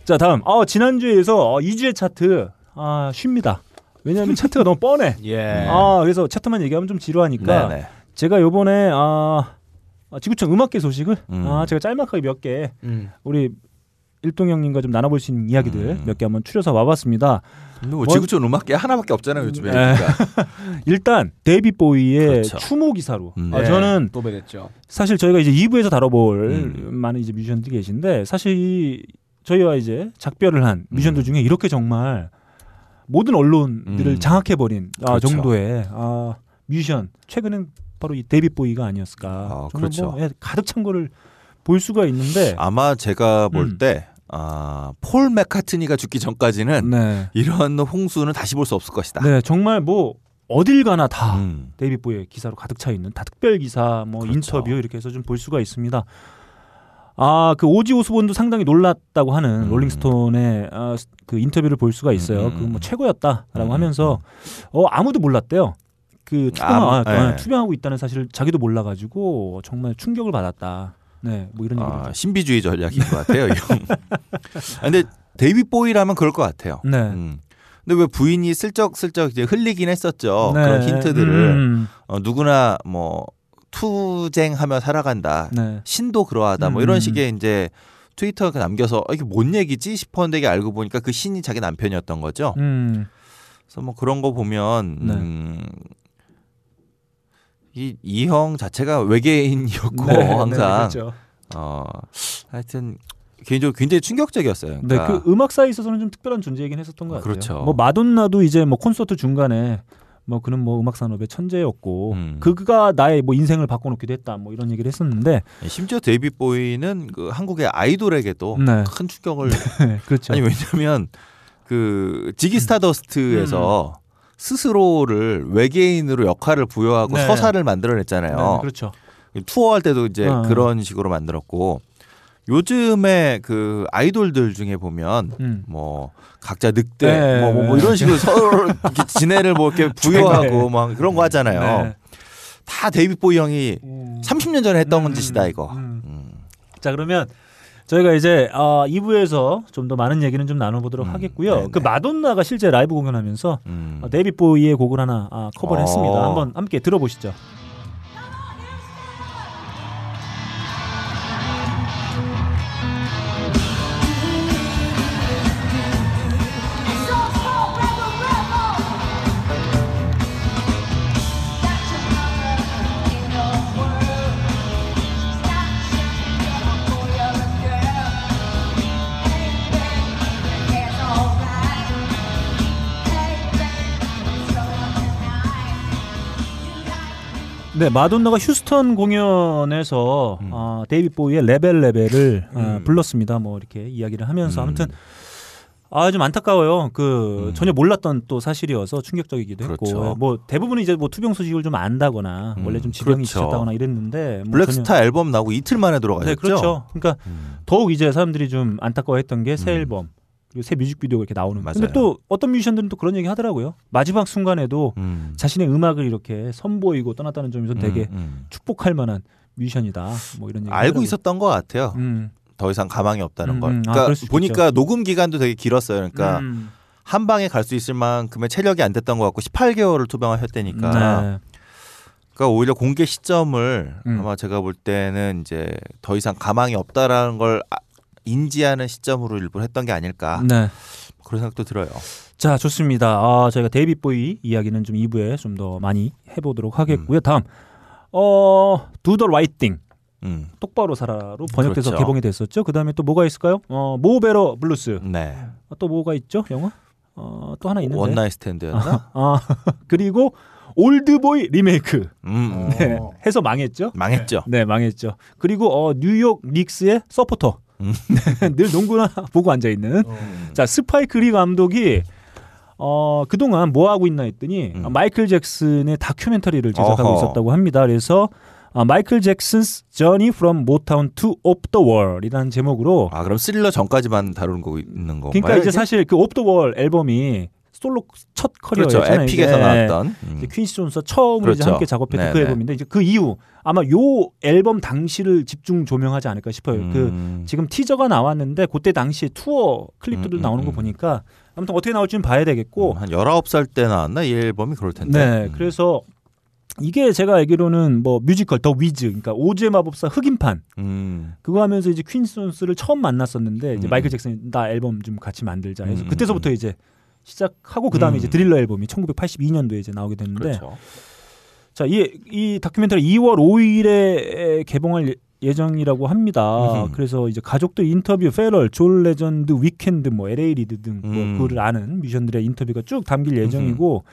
자 다음 어, 지난주에서 어, 2주의 차트 아 쉽니다. 왜냐하면 차트가 너무 뻔해. 예. 아 그래서 차트만 얘기하면 좀 지루하니까 네네. 제가 요번에 아, 아, 지구촌 음악계 소식을 음. 아 제가 짤막하게 몇개 음. 우리 일동 형님과 좀 나눠볼 수 있는 이야기들 음. 몇개 한번 추려서 와봤습니다. 뭐 원- 지구촌 음악계 하나밖에 없잖아요 요즘에. 네. 일단 데이빗 보위의 그렇죠. 추모 기사로 음. 아, 네. 저는 또 뵈겠죠. 사실 저희가 이제 2부에서 다뤄볼 음. 많은 이제 뮤지션들이 계신데 사실 이 저희와 이제 작별을 한 뮤지션들 중에 이렇게 정말 모든 언론들을 음. 장악해 버린 아, 그렇죠. 정도의 아, 뮤지션 최근엔 바로 이 데이빗 보위가 아니었을까. 아, 정말 그렇죠. 뭐, 예, 가득 찬 거를 볼 수가 있는데 아마 제가 볼 음. 때 아, 폴 맥카트니가 죽기 전까지는 네. 이런 홍수는 다시 볼 수 없을 것이다. 네, 정말 뭐 어딜 가나 다 음. 데이빗 보위의 기사로 가득 차 있는 다 특별 기사, 뭐 그렇죠. 인터뷰 이렇게 해서 좀 볼 수가 있습니다. 아, 그 오지 오스본도 상당히 놀랐다고 하는 음. 롤링스톤의 아, 스- 그 인터뷰를 볼 수가 있어요. 음. 그뭐 최고였다라고 음. 하면서 어 아무도 몰랐대요. 그 투병, 아무- 아, 네. 투병하고 있다는 사실을 자기도 몰라가지고 정말 충격을 받았다. 네, 뭐 이런. 아, 신비주의 전략인 것 같아요. 이. 아, 근데 데이빗 보위라면 그럴 것 같아요. 네. 음. 근데 왜 부인이 슬쩍슬쩍 이제 흘리긴 했었죠. 네. 그런 힌트들을 음. 어, 누구나 뭐 투쟁하며 살아간다. 네. 신도 그러하다. 뭐 음. 이런 식의 이제 트위터에 남겨서 어, 이게 뭔 얘기지 싶었는데 이게 알고 보니까 그 신이 자기 남편이었던 거죠. 음. 그래서 뭐 그런 거 보면 네. 음, 이 이형 자체가 외계인이었고 네, 네, 항상 그렇죠. 어 하여튼 개인적으로 굉장히 충격적이었어요. 네, 그러니까 그 음악사에 있어서는 좀 특별한 존재이긴 했었던 것 같아요. 그렇죠. 뭐 마돈나도 이제 뭐 콘서트 중간에 뭐 그는 뭐 음악 산업의 천재였고 음. 그가 나의 뭐 인생을 바꿔놓기도 했다 뭐 이런 얘기를 했었는데 심지어 데이빗 보위는 그 한국의 아이돌에게도 네. 큰 충격을 그렇죠. 아니 왜냐면 그 Ziggy Stardust에서 스스로를 외계인으로 역할을 부여하고 음. 네. 서사를 만들어냈잖아요. 네, 그렇죠. 투어할 때도 이제 어. 그런 식으로 만들었고 요즘에 그 아이돌들 중에 보면 음. 뭐 각자 늑대 네. 뭐, 뭐, 뭐 이런 식으로 서로 이렇게 지네를 뭐 이렇게 부여하고 막 그런 거 하잖아요. 네. 다 데이빗 보위 형이 음. 30년 전에 했던 음, 짓이다 이거. 음. 음. 자 그러면 저희가 이제 어, 2부에서 좀 더 많은 얘기는 좀 나눠보도록 음, 하겠고요. 네네. 그 마돈나가 실제 라이브 공연하면서 음. 어, 데이빗 보위의 곡을 하나 아, 커버를 어. 했습니다. 한번 함께 들어보시죠. 네, 마돈나가 휴스턴 공연에서 음. 어, 데이빗 보위의 Rebel Rebel을 어, 음. 불렀습니다. 뭐 이렇게 이야기를 하면서 음. 아무튼 아 좀 안타까워요. 그 음. 전혀 몰랐던 또 사실이어서 충격적이기도 했고 그렇죠. 뭐 대부분은 이제 뭐 투병 소식을 좀 안다거나 음, 원래 좀 지병이 그렇죠. 있었다거나 이랬는데 뭐 Blackstar 앨범 나오고 이틀 만에 전혀- 돌아가셨죠. 네 그렇죠. 그러니까 음. 더욱 이제 사람들이 좀 안타까워했던 게새 음. 앨범 새 뮤직비디오가 이렇게 나오는. 맞아요. 근데 또 어떤 뮤지션들은 또 그런 얘기 하더라고요. 마지막 순간에도 음. 자신의 음악을 이렇게 선보이고 떠났다는 점에서 되게 음, 음. 축복할 만한 뮤지션이다. 뭐 이런 얘기. 알고 하더라고요. 있었던 것 같아요. 음. 더 이상 가망이 없다는 음, 걸. 음. 아, 그러니까 수 보니까 녹음 기간도 되게 길었어요. 그러니까 음. 한 방에 갈 수 있을 만큼의 체력이 안 됐던 것 같고 18개월을 투병을 했다니까. 네. 그러니까 오히려 공개 시점을 음. 아마 제가 볼 때는 이제 더 이상 가망이 없다라는 걸 아- 인지하는 시점으로 일부러 했던 게 아닐까 네. 그런 생각도 들어요. 자, 좋습니다. 아, 저희가 데이빗 보이 이야기는 좀 2부에 좀 더 많이 해보도록 하겠고요. 다음, 어, Do the Right Thing. 음. 똑바로 살아로 번역돼서 그렇죠. 개봉이 됐었죠. 그 다음에 또 뭐가 있을까요? 어, Mo' Better Blues. 네. 어, 또 뭐가 있죠? 영화? 어, 또 하나 있는데. One Night Stand였나? 아, 그리고 올드보이 리메이크. 음. 네, 해서 망했죠. 망했죠. 네, 망했죠. 그리고 어, 뉴욕 닉스의 서포터. 늘 농구나 보고 앉아 있는. 자, 스파이크 리 감독이 어, 그동안 뭐 하고 있나 했더니 음. 어, 마이클 잭슨의 다큐멘터리를 제작하고 어허. 있었다고 합니다. 그래서 어, 마이클 잭슨's Journey from Motown to Off the Wall이라는 제목으로 아 그럼 스릴러 전까지만 다루는 거 있는 건가요? 그러니까 이제? 사실 그 Off the Wall 앨범이 솔로 첫 그렇죠. 커리어였잖아요. 에픽에서 이게. 나왔던. 음. 이제 퀸시 존스와 처음으로 이제 그렇죠. 함께 작업했던 그 네네. 앨범인데 이제 그 이후 아마 요 앨범 당시를 집중 조명하지 않을까 싶어요. 그 음. 지금 티저가 나왔는데 그때 당시에 투어 클립들을 음, 음, 나오는 거 음. 보니까 아무튼 어떻게 나올지는 봐야 되겠고 한 19살 때 나왔나 이 앨범이 그럴 텐데. 네 음. 그래서 이게 제가 알기로는 뭐 뮤지컬 The Wiz 그러니까 오즈의 마법사 흑인판 음. 그거 하면서 이제 퀸시 존스를 처음 만났었는데 이제 음. 마이클 잭슨이 나 앨범 좀 같이 만들자 해서 음, 그때서부터 이제 시작하고 그 다음에 음. 이제 드릴러 앨범이 1982년도에 이제 나오게 됐는데 그렇죠. 자, 이, 이 다큐멘터리 2월 5일에 개봉할 예- 예정이라고 합니다. 음흠. 그래서 이제 가족들 인터뷰, 페럴, 존 레전드, 위켄드, 뭐 LA 리드 등뭐 음. 그를 아는 뮤지션들의 인터뷰가 쭉 담길 예정이고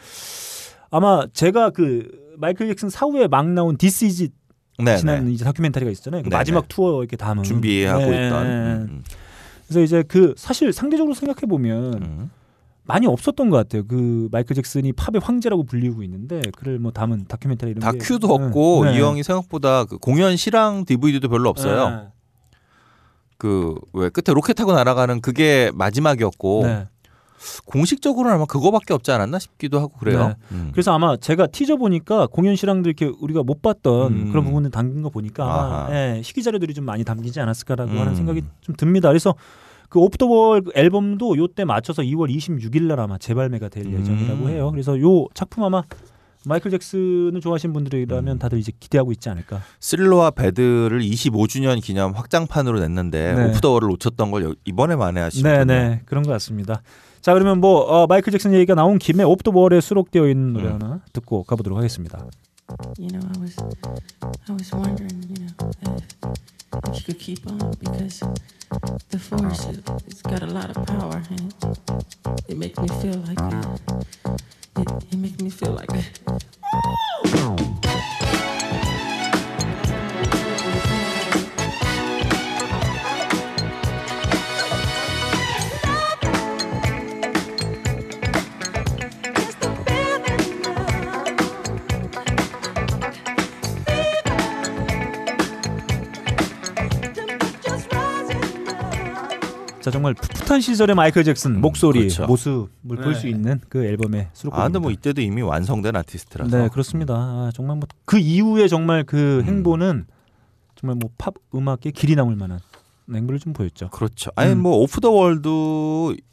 아마 제가 그 마이클 잭슨 사후에 막 나온 This Is 네, 지난 네. 이제 다큐멘터리가 있잖아요. 그. 마지막 투어 이렇게 담은 준비하고 네. 있던. 음, 그래서 이제 그 사실 상대적으로 생각해 보면 음. 음. 많이 없었던 것 같아요. 그 마이클 잭슨이 팝의 황제라고 불리고 있는데 그를 뭐 담은 다큐멘터리 이런 게 다큐도 네. 없고 네. 이 형이 생각보다 그 공연 실황 DVD도 별로 없어요. 네. 그왜 끝에 로켓 타고 날아가는 그게 마지막이었고 네. 공식적으로는 아마 그거밖에 없지 않았나 싶기도 하고 그래요. 네. 음. 그래서 아마 제가 티저 보니까 공연 실황들 이렇게 우리가 못 봤던 음. 그런 부분을 담긴 거 보니까 아마. 예, 희귀 자료들이 좀 많이 담기지 않았을까라고 음. 하는 생각이 좀 듭니다. 그래서 그 오프 더월 앨범도 요때 맞춰서 2월 26일 날 아마 재발매가 될 음. 예정이라고 해요. 그래서 요 작품 아마 마이클 잭슨을 좋아하시는 분들이라면 음. 다들 이제 기대하고 있지 않을까. 스릴러와 배드를 25주년 기념 확장판으로 냈는데 네. 오프 더 월을 놓쳤던 걸 여- 이번에 만에 하시면 네, 네. 그런 것 같습니다. 자, 그러면 뭐 어, 마이클 잭슨 얘기가 나온 김에 오프 더 월에 수록되어 있는 노래 음. 하나 듣고 가보도록 하겠습니다. You know, I was, I was wondering, you could keep on because the force, it, it's got a lot of power and it, it makes me feel like, uh, it, it makes me feel like. 자, 정말 풋풋한 시절의 마이클 잭슨 목소리, 그렇죠. 모습을 볼수 있는 그 앨범의 수록곡입니다. 아 근데 뭐 이때도 이미 완성된 아티스트라서 네, 그렇습니다. 아, 정말 뭐 그 이후에 정말 그 음. 행보는 정말 뭐 팝 음악의 길이 남을 만한 행보를 좀 보였죠. 그렇죠. 아니 음. 뭐 Off the Wall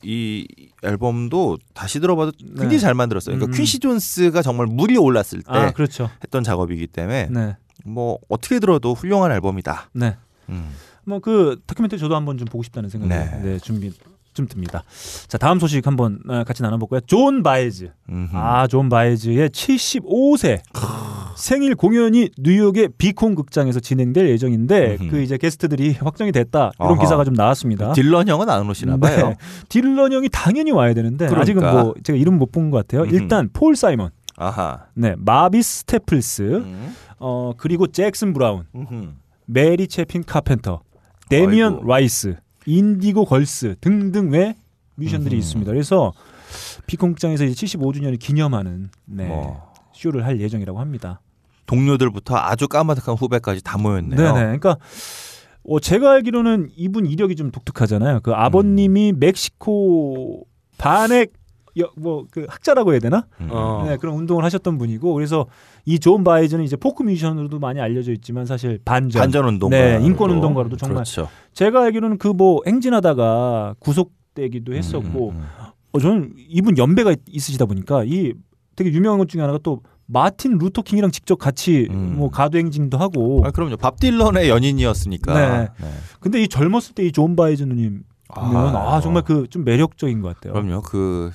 이 앨범도 다시 들어봐도 굉장히 네. 잘 만들었어요. 그러니까 음. 퀸시 존스가 정말 물이 올랐을 때 아, 그렇죠. 했던 작업이기 때문에 네. 뭐 어떻게 들어도 훌륭한 앨범이다. 네. 음. 뭐 그 다큐멘터리 저도 한번 좀 보고 싶다는 생각이 네. 네. 준비 좀 듭니다. 자, 다음 소식 한번 어, 같이 나눠 볼까요? 존 바에즈. 음흠. 아, 존 바에즈의 75세 생일 공연이 뉴욕의 비콘 극장에서 진행될 예정인데 음흠. 그 이제 게스트들이 확정이 됐다. 이런 아하. 기사가 좀 나왔습니다. 딜런 형은 안 오시나 봐요. 네. 딜런 형이 당연히 와야 되는데 아직은 그러니까. 뭐 제가 이름 못 본 것 같아요. 음흠. 일단 폴 사이먼, 아하. 네 마비스 스테플스, 음. 어 그리고 잭슨 브라운, 음흠. 메리 채핀 카펜터, 데미언 아이고. 라이스, 인디고 걸스 등등 외 뮤지션들이 음흠. 있습니다. 그래서 비콘 극장에서 이제 75주년을 기념하는 네, 뭐 쇼를 할 예정이라고 합니다. 동료들부터 아주 까마득한 후배까지 다 모였네요. 네네. 그러니까 어, 제가 알기로는 이분 이력이 좀 독특하잖아요. 그 아버님이 음. 멕시코 반핵 뭐그 학자라고 해야 되나? 음. 어. 네, 그런 운동을 하셨던 분이고 그래서 이 존 바이즈는 이제 포크 뮤지션으로도 많이 알려져 있지만 사실 반전, 반전 운동, 네, 인권 운동가로도 정말 그렇죠. 제가 알기로는 그 뭐 행진하다가 구속되기도 했었고 음, 음, 어, 저는 이분 연배가 있- 있으시다 보니까 이 되게 유명한 것 중에 하나가 또 마틴 루터 킹이랑 직접 같이 음. 뭐 가도 행진도 하고 아, 그럼요. 밥 딜런의 연인이었으니까. 네. 근데 이 젊었을 때 이 존 바이즈 누님 보면 아, 아, 정말 그 좀 매력적인 것 같아요. 그럼요. 그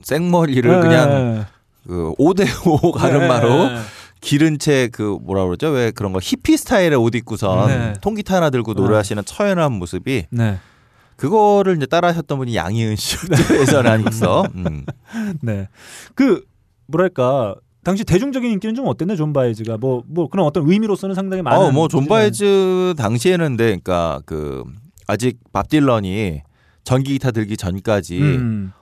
생머리를 네. 그냥 그 5대5 가르마로 네. 기른 채 그 뭐라 그러죠? 왜 그런 거 히피 스타일의 옷 입고선 네. 통기타 하나 들고 노래하시는 처연한 모습이 네. 그거를 이제 따라하셨던 분이 양희은 씨였죠. 예전에 아니겠어. 음. 네. 그 뭐랄까 당시 대중적인 인기는 좀 어땠나요, 존 바이즈가 뭐 뭐 그런 어떤 의미로서는 상당히 많은. 어, 뭐존 뮤지션- 바이즈 당시에는 근데 그러니까 그 아직 밥 딜런이 전기 기타 들기 전까지 음,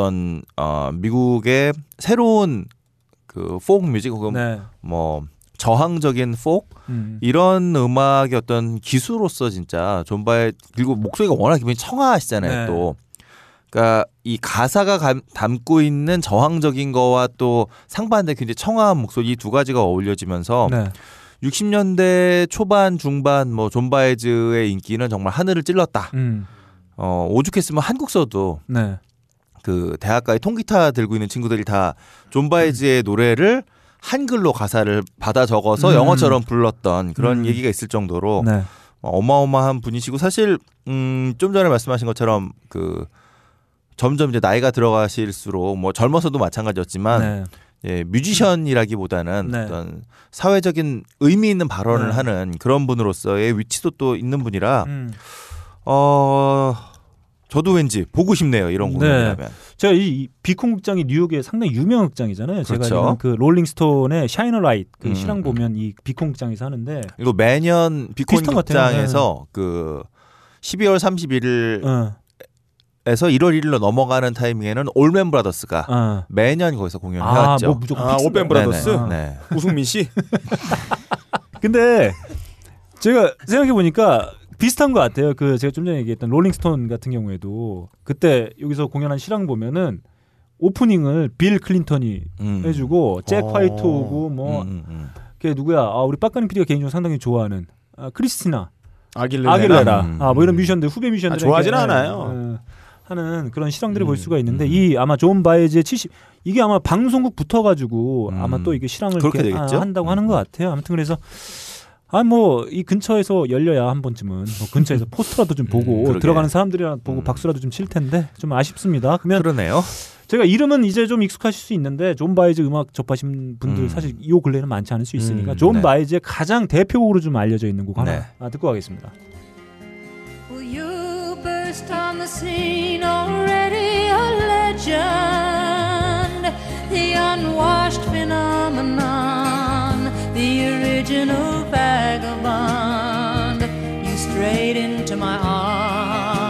어떤 어 미국의 새로운 그 포크 뮤직 혹은 네. 뭐 저항적인 포크 음. 이런 음악의 어떤 기수로서 진짜 존 바이 그리고 목소리가 워낙 기분이 청아하시잖아요 네. 또 그러니까 이 가사가 감- 담고 있는 저항적인 거와 또 상반된 굉장히 청아한 목소리 이 두 가지가 어울려지면서 네. 60년대 초반 중반 뭐 존 바이즈의 인기는 정말 하늘을 찔렀다. 음. 어 오죽했으면 한국서도 네. 그 대학가에 통기타 들고 있는 친구들이 다 존 바이즈의 노래를 한글로 가사를 받아 적어서 음. 영어처럼 불렀던 그런 음. 얘기가 있을 정도로 네. 어, 어마어마한 분이시고 사실 음, 좀 전에 말씀하신 것처럼 그 점점 이제 나이가 들어가실수록 뭐 젊어서도 마찬가지였지만 네. 예, 뮤지션이라기보다는 네. 어떤 사회적인 의미 있는 발언을 네. 하는 그런 분으로서의 위치도 또 있는 분이라 음. 어 저도 왠지 보고 싶네요 이런 네. 공연이라면 제가 이, 이 비콘 극장이 뉴욕의 상당히 유명한 극장이잖아요. 제가 그렇죠. 알기로는 그 롤링스톤의 Shine a Light 그 음. 실황 보면 이 비콘 극장에서 하는데 그리고 매년 비콘. 극장에서 그 12월 31일에서 어, 1월 1일로 넘어가는 타이밍에는 올맨 브라더스가 어. 매년 거기서 공연을 아, 해왔죠. 뭐 무조건 아? 올맨 브라더스? 아. 네. 우승민 씨. 근데 제가 생각해 보니까 비슷한 것 같아요. 그 제가 좀 전에 얘기했던 롤링스톤 같은 경우에도 그때 여기서 공연한 실황 보면은 오프닝을 빌 클린턴이 음. 해주고 잭 어. 화이트 오고 뭐 음, 음, 음. 걔 누구야? 아, 우리 빡가는 PD가 개인적으로 상당히 좋아하는 아, 크리스티나 아길레라. 아길레라 음. 아뭐 이런 뮤지션들 후배 뮤지션들 아, 좋아하진 않아요. 하는 그런 실황들을 음, 볼 수가 있는데 음. 이 아마 존 바이즈의 70 이게 아마 방송국 붙어가지고 음. 아마 또 이게 실황을 그렇게 이렇게 되겠죠? 아, 한다고 하는 것 같아요. 아무튼 그래서 아 뭐 이 근처에서 열려야 한 번쯤은 뭐 근처에서 포스터라도 좀 보고 그러게. 들어가는 사람들이랑 보고 음. 박수라도 좀 칠 텐데 좀 아쉽습니다. 그러면 그러네요. 제가 이름은 이제 좀 익숙하실 수 있는데 존 바이즈 음악 접하신 분들 음. 사실 이 근래는 많지 않을 수 있으니까 음, 존 네. 바이즈의 가장 대표곡으로 좀 알려져 있는 곡 하나 네. 아, 듣고 가겠습니다. Well, the original vagabond. You strayed into my arms,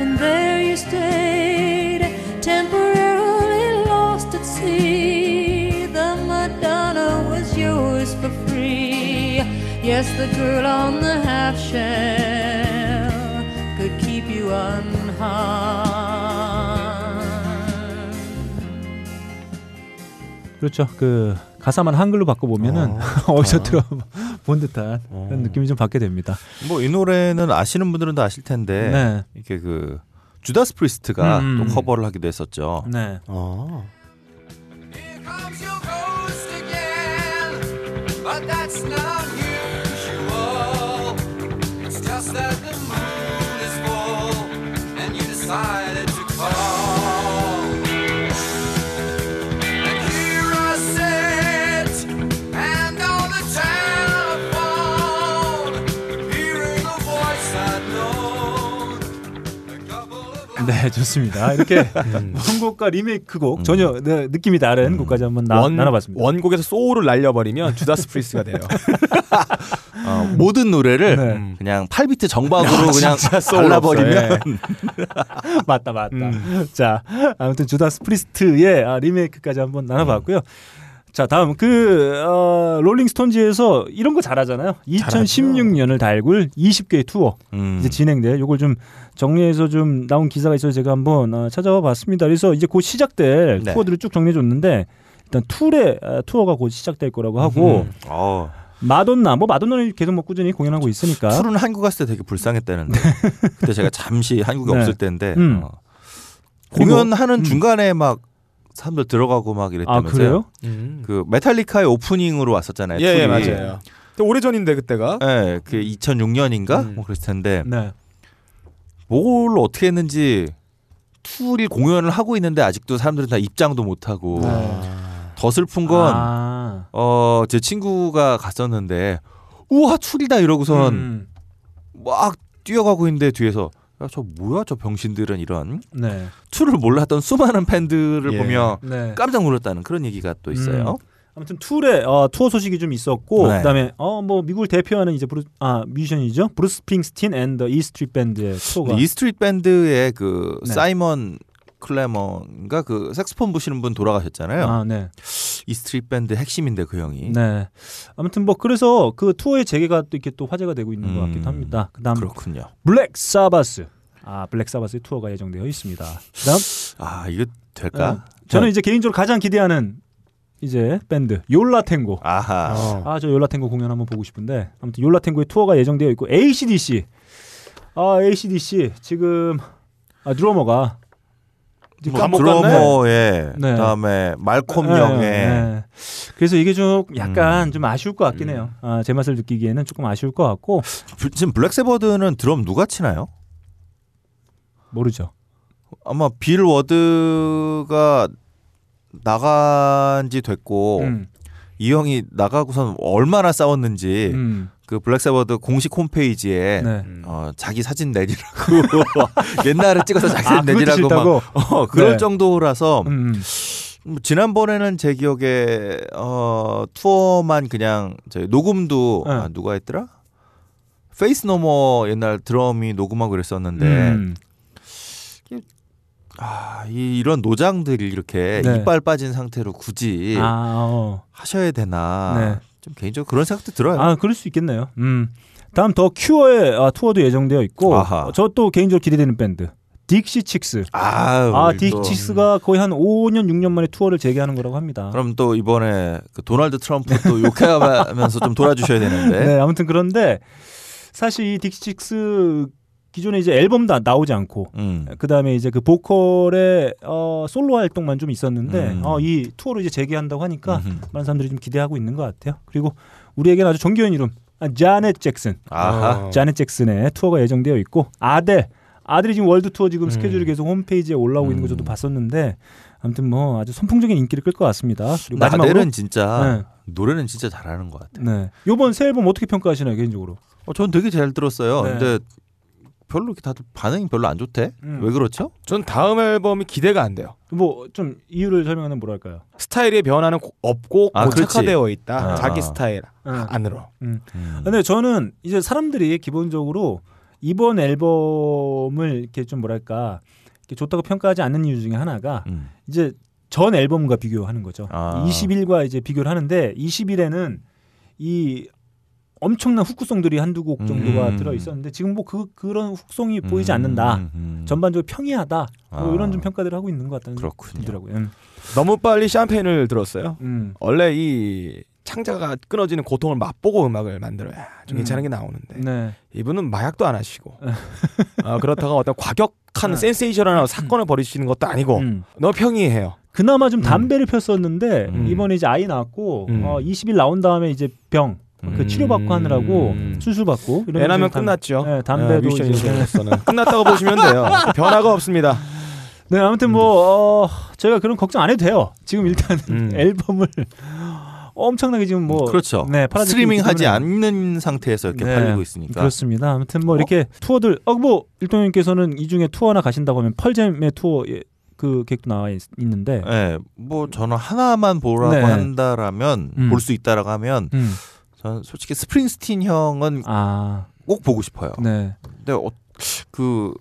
and there you stayed, temporarily lost at sea. The Madonna was yours for free. Yes, the girl on the half shell could keep you unharmed. 그렇죠. 그 가사만 한글로 바꿔 보면은 어. 디서 들어본 듯한 그런 느낌이 좀 받게 됩니다. 뭐 이 노래는 아시는 분들은 다 아실 텐데 네. 이게 그 주다스 프리스트가 음. 또 커버를 하기도 했었죠. 네. 어. comes 네, 좋습니다. 이렇게 원곡과 리메이크곡 전혀 네, 느낌이 다른 곡까지 한번 나, 원, 나눠봤습니다. 원곡에서 소울을 날려버리면 주다스 프리스트가 돼요. 어, 모든 노래를 네. 그냥 8비트 정박으로 그냥 진짜 소울 발라버리면 없어요. 맞다, 맞다. 음. 자, 아무튼 주다스 프리스트의 아, 리메이크까지 한번 나눠봤고요. 자, 다음 그 어, 롤링스톤즈에서 이런 거 잘하잖아요. 2016년을 달굴 20개의 투어 음. 이제 진행돼. 요걸 좀 정리해서 좀 나온 기사가 있어서 제가 한번 어, 찾아와 봤습니다. 그래서 이제 곧 시작될 네. 투어들을 쭉 정리해 줬는데 일단 툴의 어, 투어가 곧 시작될 거라고 하고 어, 마돈나 뭐 마돈나는 계속 뭐 꾸준히 공연하고 있으니까 툴은 한국 갔을 때 되게 불쌍했다는데 그때 제가 잠시 한국에 네. 없을 때인데 음. 어, 공연하는 음. 중간에 막 사람들 들어가고 막아 이랬다면서요. 그래요? 음. 그 메탈리카의 오프닝으로 왔었잖아요. 예, 예. 맞아요. 근데 오래 전인데 그때가 예, 그 2006년인가 음. 뭐 그랬을 텐데 네. 뭘 어떻게 했는지 툴이 공연을 하고 있는데 아직도 사람들은 다 입장도 못 하고 네. 더 슬픈 건 아. 어, 제 친구가 갔었는데 우와 툴이다 이러고선 음. 막 뛰어가고 있는데 뒤에서 야 저 뭐야 저 병신들은 이런 네. 툴을 몰랐던 수많은 팬들을 예. 보며 네. 깜짝 놀랐다는 그런 얘기가 또 있어요. 아무튼 툴의 어, 투어 소식이 좀 있었고 네. 그다음에 어 뭐 미국을 대표하는 이제 브루 아 뮤지션이죠 브루스 스프링스틴 and the E Street Band의 투어가 이 스트리트 밴드의 그 네. 사이먼 클레먼가 그 색소폰 부시는 분 돌아가셨잖아요. 아, 네. E Street Band 핵심인데 그 형이 네. 아무튼 뭐 그래서 그 투어의 재개가 또 이렇게 또 화제가 되고 있는 것 음, 같기도 합니다. 그다음 그렇군요. 블랙 사바스. 아, 블랙 사바스의 투어가 예정되어 있습니다. 그다음 아 이거 될까? 저는 이제 개인적으로 가장 기대하는 이제 밴드 Yo La Tengo. 아하. 어. 아, 저 Yo La Tengo 공연 한번 보고 싶은데 아무튼 Yo La Tengo의 투어가 예정되어 있고 ACDC. 아, ACDC 지금 아, 드러머가 드러머의 네. 그다음에 말콤 네, 형의 네. 그래서 이게 좀 약간 음. 좀 아쉬울 것 같긴 해요. 아, 제 맛을 느끼기에는 조금 아쉬울 것 같고 부- 지금 블랙 사바스는 드럼 누가 치나요? 모르죠. 아마 빌 워드가 나간 지 됐고 음, 이 형이 나가고선 얼마나 싸웠는지 음, 그 블랙 사바스 공식 홈페이지에 네. 어, 자기 사진 내리라고 옛날에 찍어서 자기 아, 사진 그것도 내리라고 막? 어, 그럴 네. 정도라서 음, 뭐 지난번에는 제 기억에 어, 투어만 그냥 녹음도 네. 아, 누가 했더라? Faith No More 옛날 드럼이 녹음하고 그랬었는데 음, 아, 이, 이런 노장들이 이렇게 네. 이빨 빠진 상태로 굳이 아, 어. 하셔야 되나 네. 좀 개인적으로 그런 생각도 들어요. 아, 그럴 수 있겠네요. 음. 다음 더 큐어의 아, 투어도 예정되어 있고 아하. 저 또 개인적으로 기대되는 밴드 딕시 칙스. 아, 아, 딕시 칙스가 거의 한 5년 6년 만에 투어를 재개하는 거라고 합니다. 그럼 또 이번에 그 도널드 트럼프 또 욕해가면서 좀 돌아주셔야 되는데. 네, 아무튼 그런데 사실 이 딕시 칙스 기존에 이제 앨범도 안- 나오지 않고 음. 그다음에 이제 그 보컬의 어, 솔로 활동만 좀 있었는데 음. 어, 이 투어를 이제 재개한다고 하니까 음흠. 많은 사람들이 좀 기대하고 있는 것 같아요. 그리고 우리에게는 아주 정겨운 이름 아, 자넷 잭슨. 아하. 어. 자넷 잭슨의 투어가 예정되어 있고 아델 아델이 지금 월드 투어 지금 음. 스케줄이 계속 홈페이지에 올라오고 있는 거 저도 음. 봤었는데 아무튼 뭐 아주 선풍적인 인기를 끌 것 같습니다. 그리고 마지막으로 아델은 진짜 노래는 진짜 잘하는 것 같아. 네. 요번 새 앨범 어떻게 평가하시나요, 개인적으로? 어, 전 되게 잘 들었어요. 네. 근데 별로 이렇게 다들 반응이 별로 안 좋대. 음. 왜 그렇죠? 전 다음 앨범이 기대가 안 돼요. 뭐 좀 이유를 설명하면 뭐랄까요? 스타일의 변화는 고- 없고 아. 고착화되어 있다. 아. 자기 스타일 응. 안으로. 음. 근데 저는 이제 사람들이 기본적으로 이번 앨범을 이렇게 좀 뭐랄까 이렇게 좋다고 평가하지 않는 이유 중에 하나가 음. 이제 전 앨범과 비교하는 거죠. 아. 20일과 이제 비교를 하는데 20일에는 이 엄청난 훅구송들이 한두 곡 정도가 음. 들어 있었는데 지금 뭐 그 그런 훅송이 보이지 않는다. 음, 음. 전반적으로 평이하다. 뭐 아. 이런 좀 평가들을 하고 있는 것 같다는 그렇군요. 생각이 들더라고요. 음. 너무 빨리 샴페인을 들었어요. 음. 원래 이 창자가 끊어지는 고통을 맛보고 음악을 만들어야 좀 괜찮은 게 나오는데 네. 이분은 마약도 안 하시고 어, 그렇다가 어떤 과격한 센세이션한 사건을 벌이시는 것도 아니고 음. 너무 평이해요. 그나마 좀 담배를 폈었는데 음. 이번에 이제 아이 낳았고 음. 어, 20일 나온 다음에 이제 병. 그 음. 치료받고 하느라고 음. 수술 받고 이런 애나면 담- 끝났죠. 네, 담배도 미션 이제 인생으로서는 끝났다고 보시면 돼요. 변화가 없습니다. 네 아무튼 뭐 어, 저희가 그런 걱정 안 해도 돼요. 지금 일단 음. 앨범을 엄청나게 지금 뭐 그렇죠. 네, 스트리밍 하지 있기 때문에. 않는 상태에서 이렇게 네, 팔리고 있으니까. 그렇습니다. 아무튼 뭐 이렇게 투어들 어뭐 일동님께서는 이 중에 투어 하나 가신다고 하면 펄잼의 투어 예, 그 계획도 나와 있, 는데 네, 뭐 저는 하나만 보라고 네. 한다라면 음. 볼수 있다라고 하면 음. 저는 솔직히 스프링스틴 형은 아, 꼭 보고 싶어요. 네. 근데 어, 그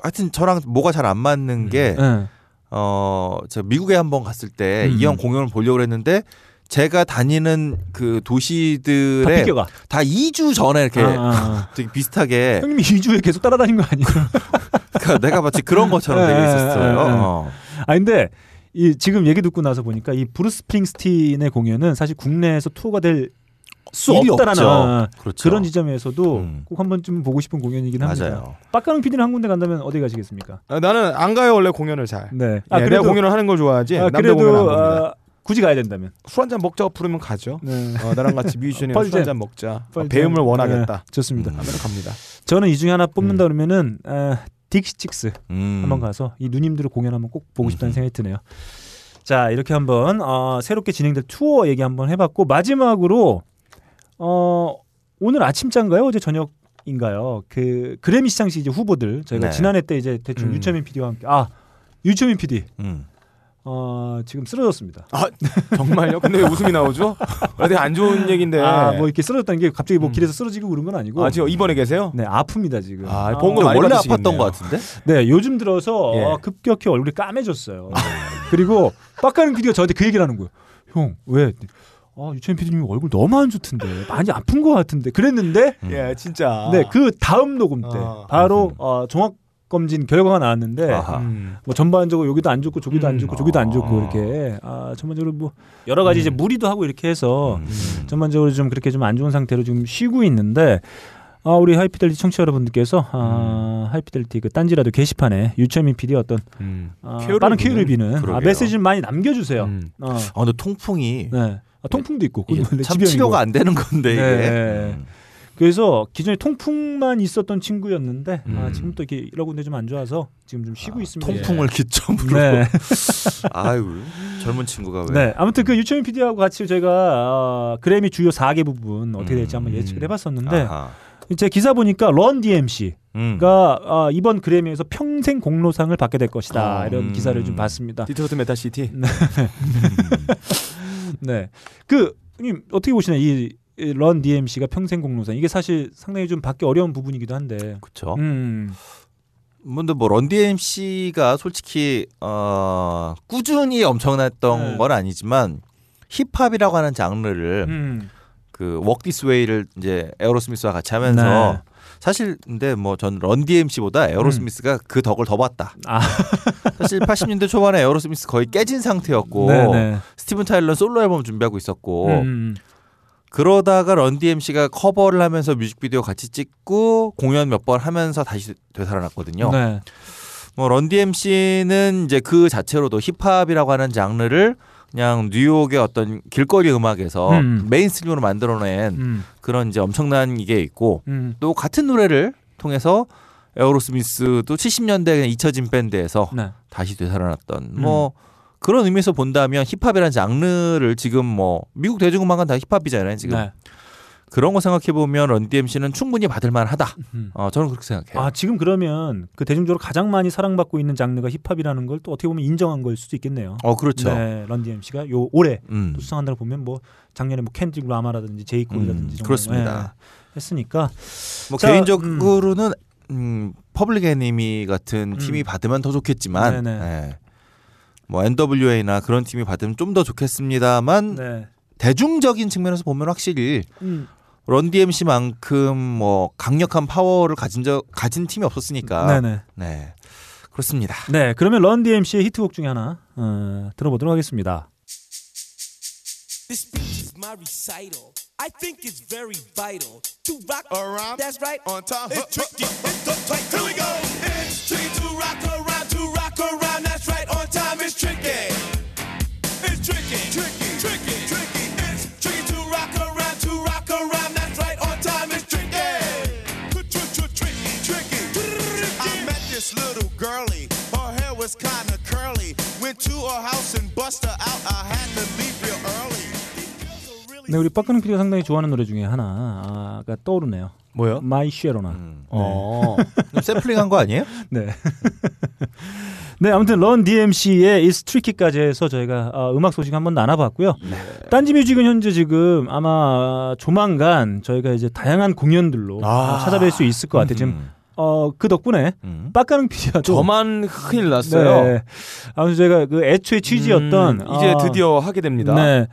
하여튼 저랑 뭐가 잘 안 맞는 게 네. 어, 제가 미국에 한번 갔을 때 음. 이형 공연을 보려고 했는데 제가 다니는 그다 도시들에 비껴가. 다 2주 전에 이렇게 아, 아. 되게 비슷하게 형님이 2주에 계속 따라다닌 거 아니에요? 그러니까 내가 마치 그런 것처럼 되게 예, 있었어요. 예, 예. 어. 아 근데 이 지금 얘기 듣고 나서 보니까 이 브루스 스프링스틴의 공연은 사실 국내에서 투어가 될 수 없다라는. 그렇죠. 그런 지점에서도 음. 꼭한 번쯤 보고 싶은 공연이긴 합니다. 맞아요. 빡가능 PD는 한 군데 간다면 어디 가시겠습니까? 아, 나는 안 가요 원래 공연을 잘. 네. 아, 내가 공연을 하는 걸 좋아하지. 아, 그래도 공연. 아, 굳이 가야 된다면. 술 한 잔 먹자고 부르면 가죠. 네. 어, 나랑 같이 뮤지션이랑 펄잼. 술 한 잔 먹자. 어. 배움을 원하겠다. 네, 좋습니다. 음. 하면 갑니다. 저는 이 중에 하나 뽑는다 그러면은 아, 딕시칙스 음. 한번 가서 이 누님들의 공연 한번 꼭 보고 싶다는 음. 생각이 드네요. 자 이렇게 한번 어, 새롭게 진행될 투어 얘기 한번 해봤고 마지막으로 어, 오늘 아침자인가요 어제 저녁인가요 그 그래미 시상식 이제 후보들 저희가 네. 지난해 때 이제 대충 음. 유철민 PD와 함께 아 유철민 PD 음. 어, 지금 쓰러졌습니다. 정말요? 근데 왜 웃음이 나오죠? 되게 안 좋은 얘기인데. 아 뭐 이렇게 쓰러졌다는 게 갑자기 뭐 음. 길에서 쓰러지고 그런 건 아니고 아, 지금 입원에 계세요? 네 아픕니다 지금. 아, 본거 많이 원래. 아팠던 것 같은데? 네, 요즘 들어서 예. 어, 급격히 얼굴이 까매졌어요. 그리고 빡가는 PD가 저한테 그 얘기를 하는 거예요. 형, 왜? 아, 유채민 PD님 얼굴 너무 안 좋던데. 많이 아픈 것 같은데. 그랬는데, 음. 예, 진짜. 네, 그 다음 녹음 때 아. 바로 어, 종합 검진 결과가 나왔는데, 아하. 음. 뭐 전반적으로 여기도 안 좋고 저기도 안 음. 좋고 저기도 안 좋고 아. 이렇게 아, 전반적으로 뭐 여러 가지 이제 무리도 하고 이렇게 해서 음. 전반적으로 좀 그렇게 좀 안 좋은 상태로 지금 쉬고 있는데 아, 우리 하이피델리티 청취자 여러분들께서 아, 하이피델리티 그 딴지라도 게시판에 유철민 PD 어떤 음. 아, 쾌유를 빠른 비는? 쾌유를 비는 아. 메시지 좀 많이 남겨주세요. 음. 어, 아, 근데 통풍이 네. 아, 통풍도 있고 원래 참. 치료가 안 되는 건데 이게. 네. 음. 그래서 기존에 통풍만 있었던 친구였는데 아, 음. 지금 또 이렇게 여러 군데 좀 안 좋아서 지금 좀 쉬고 있습니다. 통풍을 기점으로. 네. 아유 젊은 친구가 왜? 네. 아무튼 그 유철민 PD하고 같이 저희가 어, 그래미 주요 4개 부문 어떻게 될지 한번 음. 예측을 해봤었는데 아하. 제 기사 보니까 런 DMC가 음. 어, 이번 그래미에서 평생 공로상을 받게 될 것이다 어, 이런 음. 기사를 좀 봤습니다. Detroit Metal City. 네. 그 님 어떻게 보시나요? 이 런 DMC가 평생 공로상 이게 사실 상당히 좀 받기 어려운 부문이기도 한데. 그렇죠. 음. 근데 뭐 런 DMC가 솔직히 어 꾸준히 엄청났던 네. 건 아니지만 힙합이라고 하는 장르를 음. 그 Walk This Way를 이제 에어로스미스와 같이 하면서 네. 사실 근데 뭐 전 런 DMC보다 에어로스미스가 그 덕을 더 봤다. 아. 사실 80년대 초반에 에어로스미스 거의 깨진 상태였고 네네. 스티븐 타일러 솔로 앨범 준비하고 있었고 음. 그러다가 런 DMC가 커버를 하면서 뮤직비디오 같이 찍고 공연 몇 번 하면서 다시 되살아났거든요. 네. 뭐 런 DMC는 이제 그 자체로도 힙합이라고 하는 장르를 그냥 뉴욕의 어떤 길거리 음악에서 음. 메인스트림으로 만들어낸 음. 그런 이제 엄청난 이게 있고 음. 또 같은 노래를 통해서 에어로스미스도 70년대 잊혀진 밴드에서 네. 다시 되살아났던 뭐 그런 의미에서 본다면 힙합이라는 장르를 지금 뭐 미국 대중음악은 다 힙합이잖아요 지금 네. 그런 거 생각해 보면 런 DMC는 충분히 받을 만하다. 음. 어 저는 그렇게 생각해요. 아 지금 그러면 그 대중적으로 가장 많이 사랑받고 있는 장르가 힙합이라는 걸 또 어떻게 보면 인정한 걸 수도 있겠네요. 어 그렇죠. 네, 런 DMC가 요 올해 음. 또 수상한다고 보면 뭐 작년에 뭐 켄드릭 라마라든지 제이 콜이라든지 음, 그렇습니다. 예, 했으니까 뭐 자, 개인적으로는 음, Public Enemy 같은 음. 팀이 받으면 더 좋겠지만 네네. 예. 뭐 NWA나 그런 팀이 받으면 좀 더 좋겠습니다만 네. 대중적인 측면에서 보면 확실히 음, 런디엠씨만큼 뭐 강력한 파워를 가진 적 가진 팀이 없었으니까 네네. 네 그렇습니다. 네, 그러면 런 DMC의 히트곡 중에 하나 어, 들어보도록 하겠습니다. This speech is my recital. I think it's very vital to rock around. That's right. On time. It's tricky. It's so tight. Here we go. It's tricky to rock around. 네, 우리 빡가는 PD가 상당히 좋아하는 노래 중에 하나가 떠오르네요. 뭐요? 마이 쉐로나. 어. 샘플링한 거 아니에요? 네. 네, 아무튼 런 DMC의 It's Tricky까지 해서 저희가 어, 음악 소식 한번 나눠봤고요. 딴지 뮤직은 현재 지금 아마 조만간 저희가 이제 다양한 공연들로 아. 어, 찾아뵐 수 있을 것 같아요. 지금 어, 그 덕분에 음. 빡가는 PD가 저만 큰일 났어요. 네. 아무튼 저희가 그 애초에 취지였던 음, 이제 어, 드디어 하게 됩니다. 네.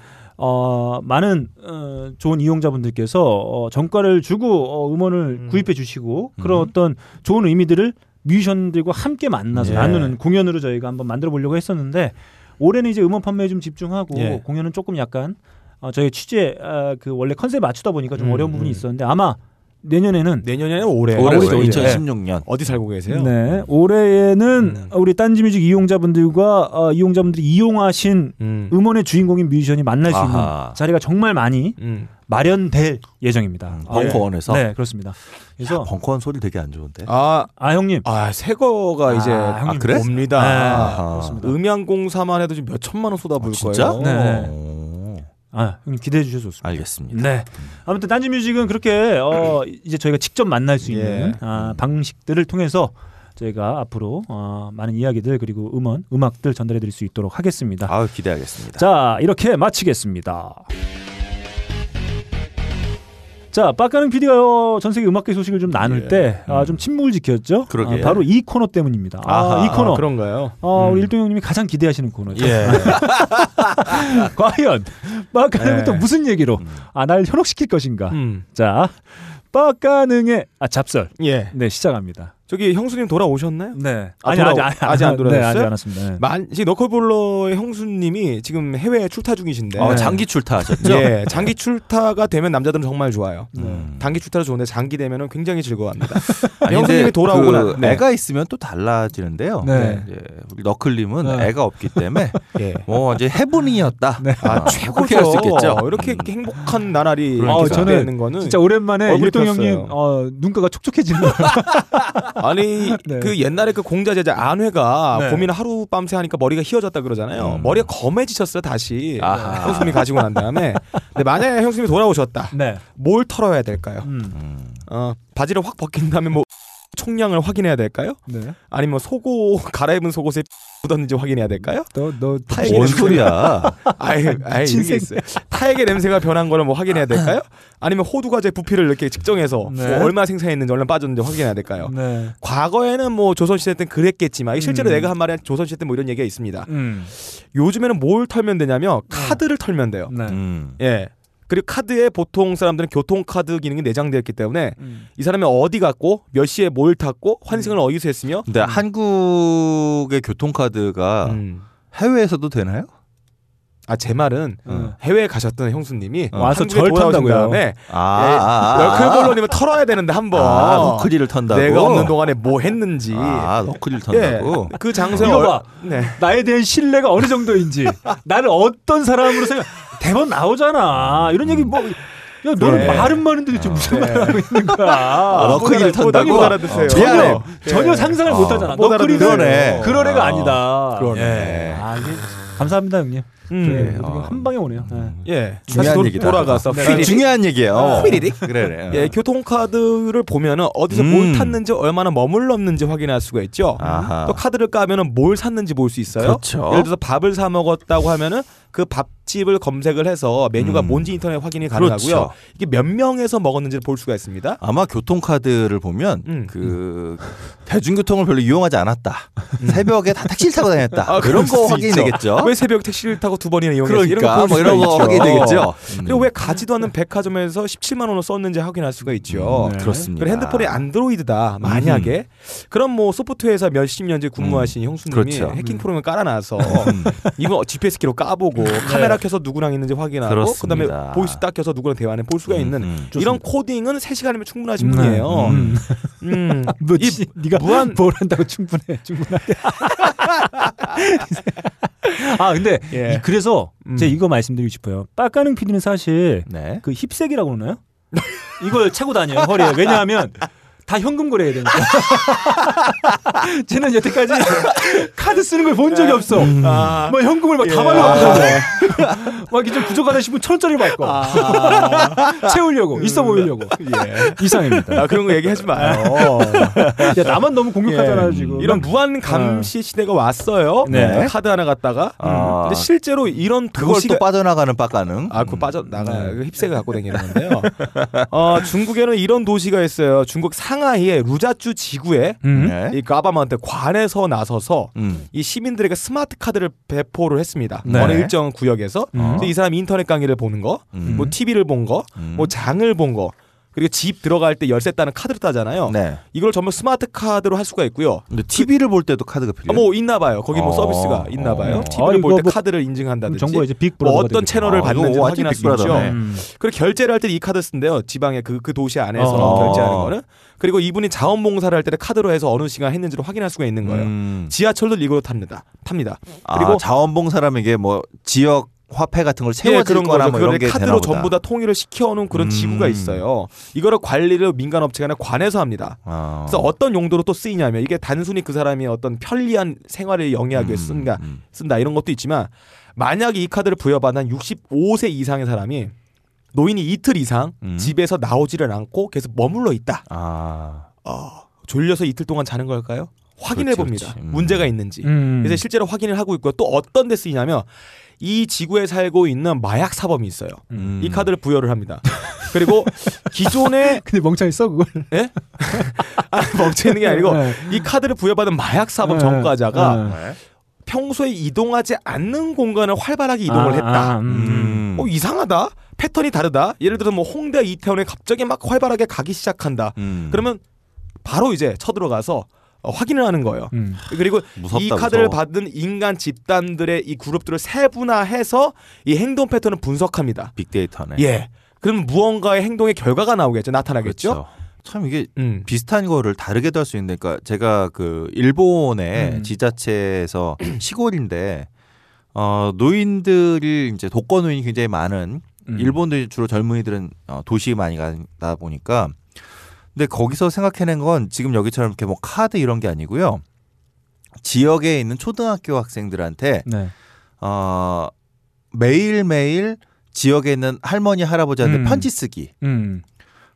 어, 많은 어, 좋은 이용자분들께서 어, 정가를 주고 어, 음원을 구입해 주시고 그런 어떤 좋은 의미들을 뮤지션들과 함께 만나서 예. 나누는 공연으로 저희가 한번 만들어 보려고 했었는데 올해는 이제 음원 판매에 좀 집중하고 예. 공연은 조금 약간 어, 저희 취재 아, 그 원래 컨셉 맞추다 보니까 좀 음, 어려운 부분이 음. 있었는데 아마 내년에는 내년에는 올해. 올해죠. 올해, 올해. 2016년. 어디 살고 계세요? 네 올해에는 음. 우리 딴지뮤직 이용자분들과 어, 이용자분들이 이용하신 음. 음원의 주인공인 뮤지션이 만날 수 있는 아하. 자리가 정말 많이 음. 마련될 예정입니다. 음, 아, 벙커원에서? 네, 그렇습니다. 그래서 벙커원 소리 되게 안 좋은데. 아, 아 형님, 아, 새 거가 이제 아, 형님. 그래? 옵니다. 네. 그렇습니다. 음향공사만 해도 지금 몇 천만 원 쏟아부을 진짜? 거예요. 네. 오, 아 형님 기대해 주셔서 좋습니다. 알겠습니다. 네. 아무튼 딴지 뮤직은 그렇게 어, 이제 저희가 직접 만날 수 있는 예. 아, 방식들을 통해서 저희가 앞으로 어, 많은 이야기들 그리고 음원, 음악들 전달해 드릴 수 있도록 하겠습니다. 아유 기대하겠습니다. 자, 이렇게 마치겠습니다. 자, 빡가는 PD가 어, 전 세계 음악계 소식을 좀 나눌 예. 때, 아, 좀 침묵을 지켰죠? 그러게. 아, 바로 이 코너 때문입니다. 아, 아하, 이 코너. 아, 그런가요? 어, 우리 음. 일동 형님이 가장 기대하시는 코너죠. 예. 과연, 빡가능은 예. 또 무슨 얘기로, 아, 날 현혹시킬 것인가? 음. 자, 빡가능의, 아, 잡설. 예. 네, 시작합니다. 저기 형수님 돌아오셨나요? 네. 아, 아니, 돌아- 아직, 아직, 아직 안 네, 돌아오셨어요? 아직 안 왔습니다. 네. 만, 지금 너클볼러의 형수님이 지금 해외 출타 중이신데. 어, 장기 출타하셨죠? 예, 장기 출타가 되면 남자들은 정말 좋아요. 음. 단기 출타도 좋은데 장기 되면은 굉장히 즐거워합니다. 아니, 형수님이 돌아오고 그나 네. 애가 있으면 또 달라지는데요. 네. 이제 우리 너클님은 네. 애가 없기 때문에 예. 뭐 이제 해분이었다. 네. 아, 어, 최고죠. 그렇게 할수 있겠죠. 이렇게 행복한 나날이 어, 이렇게 저는 되는 거는 진짜 오랜만에 일동. 형님, 어, 눈가가 촉촉해지는 거예요. 아니 네. 그 옛날에 그 공자 제자 안회가 네. 고민을 하루 밤새 하니까 머리가 휘어졌다 그러잖아요. 음. 머리가 검해지셨어요 다시 아하. 형수님이 가지고 난 다음에. 근데 만약에 형수님이 돌아오셨다. 네. 뭘 털어야 될까요? 음. 음. 어, 바지를 확 벗긴 다음에 뭐 총량을 확인해야 될까요? 네. 아니면 속옷 갈아입은 속옷에 묻었는지 확인해야 될까요? 너, 너, 타액의 뭔 냄새가- 소리야? 아이 친생. 이게 있어요. 타액의 냄새가 변한 거를 뭐 확인해야 될까요? 아니면 호두 과제 부피를 이렇게 측정해서 네. 뭐 얼마 생산했는지 얼마 빠졌는지 확인해야 될까요? 네. 과거에는 뭐 조선 시대 때는 그랬겠지만 실제로 음. 내가 한 말은 조선 시대 때 뭐 이런 얘기가 있습니다. 음. 요즘에는 뭘 털면 되냐면 카드를 털면 돼요. 네. 음. 예. 그리고 카드에 보통 사람들은 교통카드 기능이 내장되어 있기 때문에 음. 이 사람이 어디 갔고 몇 시에 뭘 탔고 환승을 어디서 했으며 근데 한국의 교통카드가 음. 해외에서도 되나요? 아 제 말은 어. 해외에 가셨던 형수님이 와서 한국에 절 탄다고요? 다음에 아, 아, 아. 너클볼러님은 털어야 되는데 한번 아, 너클리를 턴다고. 내가 없는 동안에 뭐 했는지 아, 너클리를 예, 턴다고. 그 장소에 이거 얼- 봐. 네. 나에 대한 신뢰가 어느 정도인지 나를 어떤 사람으로 생각 대본 나오잖아 이런 얘기 뭐 야, 너는 네. 말은 많은데 지금 무슨 네. 말을 하고 있는 거야? 아, 못 알아- 턴다고. 못 알아듣어요. 전혀 미안해. 전혀 상상을 어, 못 하잖아. 알아듣네. 그런 애가 아, 아니다. 그러네. 예. 아, 감사합니다, 형님. 음. 네, 어. 한 방에 오네요. 네. 예. 중요한 다시 도- 얘기다. 돌아가서 네. 중요한 얘기예요. 어. 휘리릭. 그래, 그래. 예, 교통카드를 보면은 어디서 음. 뭘 탔는지 얼마나 머물렀는지 확인할 수가 있죠. 아하. 또 카드를 까면은 뭘 샀는지 볼 수 있어요. 그렇죠. 예를 들어서 밥을 사 먹었다고 하면은 그 밥집을 검색을 해서 메뉴가 음. 뭔지 인터넷 확인이 가능하고요. 그렇죠. 이게 몇 명에서 먹었는지를 볼 수가 있습니다. 아마 교통카드를 보면 음. 그 대중교통을 별로 이용하지 않았다. 새벽에 다 택시를 타고 다녔다. 아, 수거 확인이. 되겠죠. 왜 새벽 택시를 타고 두 번이나 이용했지? 그러니까 뭐 이런 거 확인이 되겠죠. 음. 그리고 왜 가지도 않는 백화점에서 17만 원을 썼는지 확인할 수가 있죠. 음, 그렇습니다. 그리고 핸드폰이 안드로이드다. 만약에 그럼 뭐 소프트웨어에서 몇십 년째 근무하신 형수님이 그렇죠. 해킹 프로그램 깔아놔서 이거 GPS 키로 까보고 카메라 켜서 누구랑 있는지 확인하고 그렇습니다. 그다음에 보이스 딱 켜서 누구랑 대화하는 볼 수가 음, 있는 음. 이런 코딩은 3 시간이면 충분하신 네. 분이에요. 음. 음. 뭐, 이 지, 네가 무한- 뭘 한다고 충분해, 충분하게. 아, 근데 예. 이- 그래서 음. 제가 이거 말씀드리고 싶어요. 빡가는 PD는 사실 네. 그 힙색이라고 그러나요? 이걸 차고 다녀요 허리에. 왜냐하면 다 현금 거래해야 되니까. 쟤는 여태까지 카드 쓰는 걸 본 적이 없어. 아. 뭐 현금을 막다 예. 발라먹고 막 이제 좀 부족하다 싶으면 천 원짜리 받고 채우려고 있어 보이려고 예. 이상입니다. 아, 그런 거 얘기하지 마요. 야 나만 너무 공격하잖아요 지금. 이런 무한 감시 시대가 왔어요. 네. 카드 하나 갖다가. 아. 근데 실제로 이런 그걸 도시가 또 빠져나가는 빡가능. 아, 그 빠져 나가 그 힙색을 갖고 다니는 건데요. 어, 중국에는 이런 도시가 있어요. 중국 상하이의 루자쭈이 지구에 음? 네. 이 government 관에서 나서서 음. 이 시민들에게 스마트 카드를 배포를 했습니다. 네. 어느 일정 구역에서 음. 그래서 이 사람이 인터넷 강의를 보는 거, 음. 뭐 TV를 본 거, 음. 뭐 장을 본 거, 그리고 집 들어갈 때 열쇠 따는 카드를 따잖아요. 네. 이걸 전부 스마트 카드로 할 수가 있고요. 근데 TV를 볼 때도 카드가 아, 필요해요. 뭐 있나 봐요. 거기 뭐 어. 서비스가 있나 봐요. 어. TV를 아, 볼때 이거 뭐 카드를 인증한다든지 정보 이제 빅뭐 어떤. 채널을 아, 봤는지 이거 확인할 수 있죠. 음. 그리고 결제를 할 때 이 카드 쓴대요. 지방의 그, 그 도시 안에서 어. 결제하는 거는. 그리고 이분이 자원봉사를 할 때는 카드로 해서 어느 시간 했는지를 확인할 수가 있는 거예요. 음. 지하철도 이걸로 탑니다. 탑니다. 아, 그리고 자원봉사람에게 뭐 지역 화폐 같은 걸 예, 세워질 그런 거나. 뭐 이런 게 카드로 되나 보다. 전부 다 통일을 시켜놓은 그런 음. 지구가 있어요. 이거를 관리를 민간 업체가 아니라 관에서 합니다. 아. 그래서 어떤 용도로 또 쓰이냐면 이게 단순히 그 사람이 어떤 편리한 생활을 영위하기 위해 음, 쓴다, 음. 쓴다 이런 것도 있지만 만약 이 카드를 부여받은 한 65세 이상의 사람이 노인이 이틀 이상 음. 집에서 나오지를 않고 계속 머물러 있다. 아. 어, 졸려서 이틀 동안 자는 걸까요? 확인해 봅니다. 음. 문제가 있는지. 음. 그래서 실제로 확인을 하고 있고요. 또 어떤 데 쓰이냐면 이 지구에 살고 있는 마약 사범이 있어요. 음. 이 카드를 부여를 합니다. 그리고 기존에 근데 멍청이 써 그걸. 예? 아, 멍청이는 게 아니고 네. 이 카드를 부여받은 마약 사범 네. 전과자가 네. 네. 평소에 이동하지 않는 공간을 활발하게 이동을 아, 했다. 아, 음. 음. 어 이상하다. 패턴이 다르다. 예를 들어 뭐 홍대 이태원에 갑자기 막 활발하게 가기 시작한다. 음. 그러면 바로 이제 쳐들어가서 어, 확인을 하는 거예요. 음. 그리고 무섭다, 이 카드를 무서워. 받은 인간 집단들의 이 그룹들을 세분화해서 이 행동 패턴을 분석합니다. 빅데이터네. 예. 그럼 무언가의 행동의 결과가 나오겠죠. 나타나겠죠. 그렇죠. 참 이게 음. 비슷한 거를 다르게도 할 수 있는데, 그러니까 제가 그 일본의 음. 지자체에서 시골인데 어, 노인들이 이제 독거 노인이 굉장히 많은 음. 일본도 주로 젊은이들은 어, 도시에 많이 가다 보니까 근데 거기서 생각해낸 건 지금 여기처럼 이렇게 뭐 카드 이런 게 아니고요. 지역에 있는 초등학교 학생들한테 네. 어, 매일매일 지역에 있는 할머니 할아버지한테 음. 편지 쓰기. 음.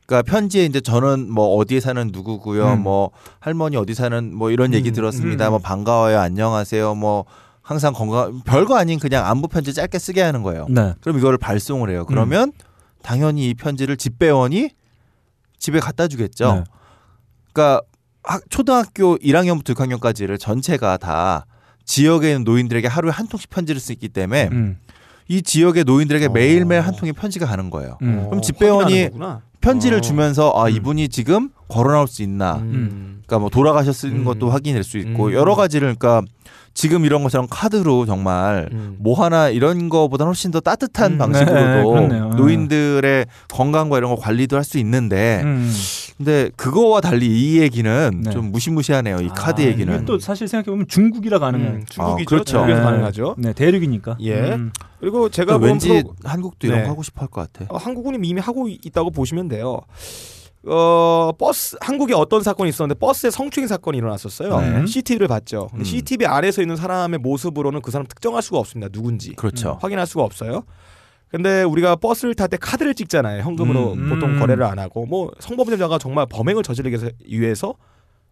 그러니까 편지에 이제 저는 뭐 어디에 사는 누구고요. 음. 뭐 할머니 어디 사는 뭐 이런 얘기 음, 들었습니다. 음. 뭐 반가워요. 안녕하세요. 뭐 항상 건강 별거 아닌 그냥 안부 편지 짧게 쓰게 하는 거예요. 네. 그럼 이거를 발송을 해요. 그러면 당연히 이 편지를 집배원이 집에 갖다 주겠죠. 네. 그러니까 학- 초등학교 1학년부터 6학년까지를 전체가 다 지역에 있는 노인들에게 하루에 한 통씩 편지를 쓰기 때문에 음. 이 지역의 노인들에게 어. 매일매일 한 통의 편지가 가는 거예요. 음. 그럼 집배원이 확인하는 거구나. 편지를 어. 주면서 아 음. 이분이 지금 걸어 나올 수 있나 음. 그러니까 뭐 돌아가셨는 음. 것도 확인될 수 있고 음. 여러 가지를 그러니까 지금 이런 것처럼 카드로 정말 음. 뭐 하나 이런 거보다 훨씬 더 따뜻한 음. 방식으로도 네, 그렇네요. 노인들의 건강과 이런 거 관리도 할 수 있는데 음. 근데 그거와 달리 이 얘기는 네. 좀 무시무시하네요 이 카드 아, 얘기는 이게 또 사실 생각해 보면 중국이라 가능해요. 음, 중국이죠. 아, 그렇죠. 중국에서 네. 가능하죠. 네, 대륙이니까. 예. 음. 그리고 제가 본 왠지 프로- 한국도 이런 네. 거 하고 싶어 할 것 같아. 어, 한국은 이미 하고 이- 있다고 보시면 돼요. 어 버스 한국에 어떤 사건이 있었는데 버스에 성추행 사건이 일어났었어요. 네. CCTV를 봤죠. 근데 음. CCTV 안에서 있는 사람의 모습으로는 그 사람 특정할 수가 없습니다. 누군지 그렇죠. 확인할 수가 없어요. 근데 우리가 버스를 탈 때 카드를 찍잖아요. 현금으로 음. 보통 음. 거래를 안 하고 뭐 성범죄자가 정말 범행을 저지르기 위해서- 위해서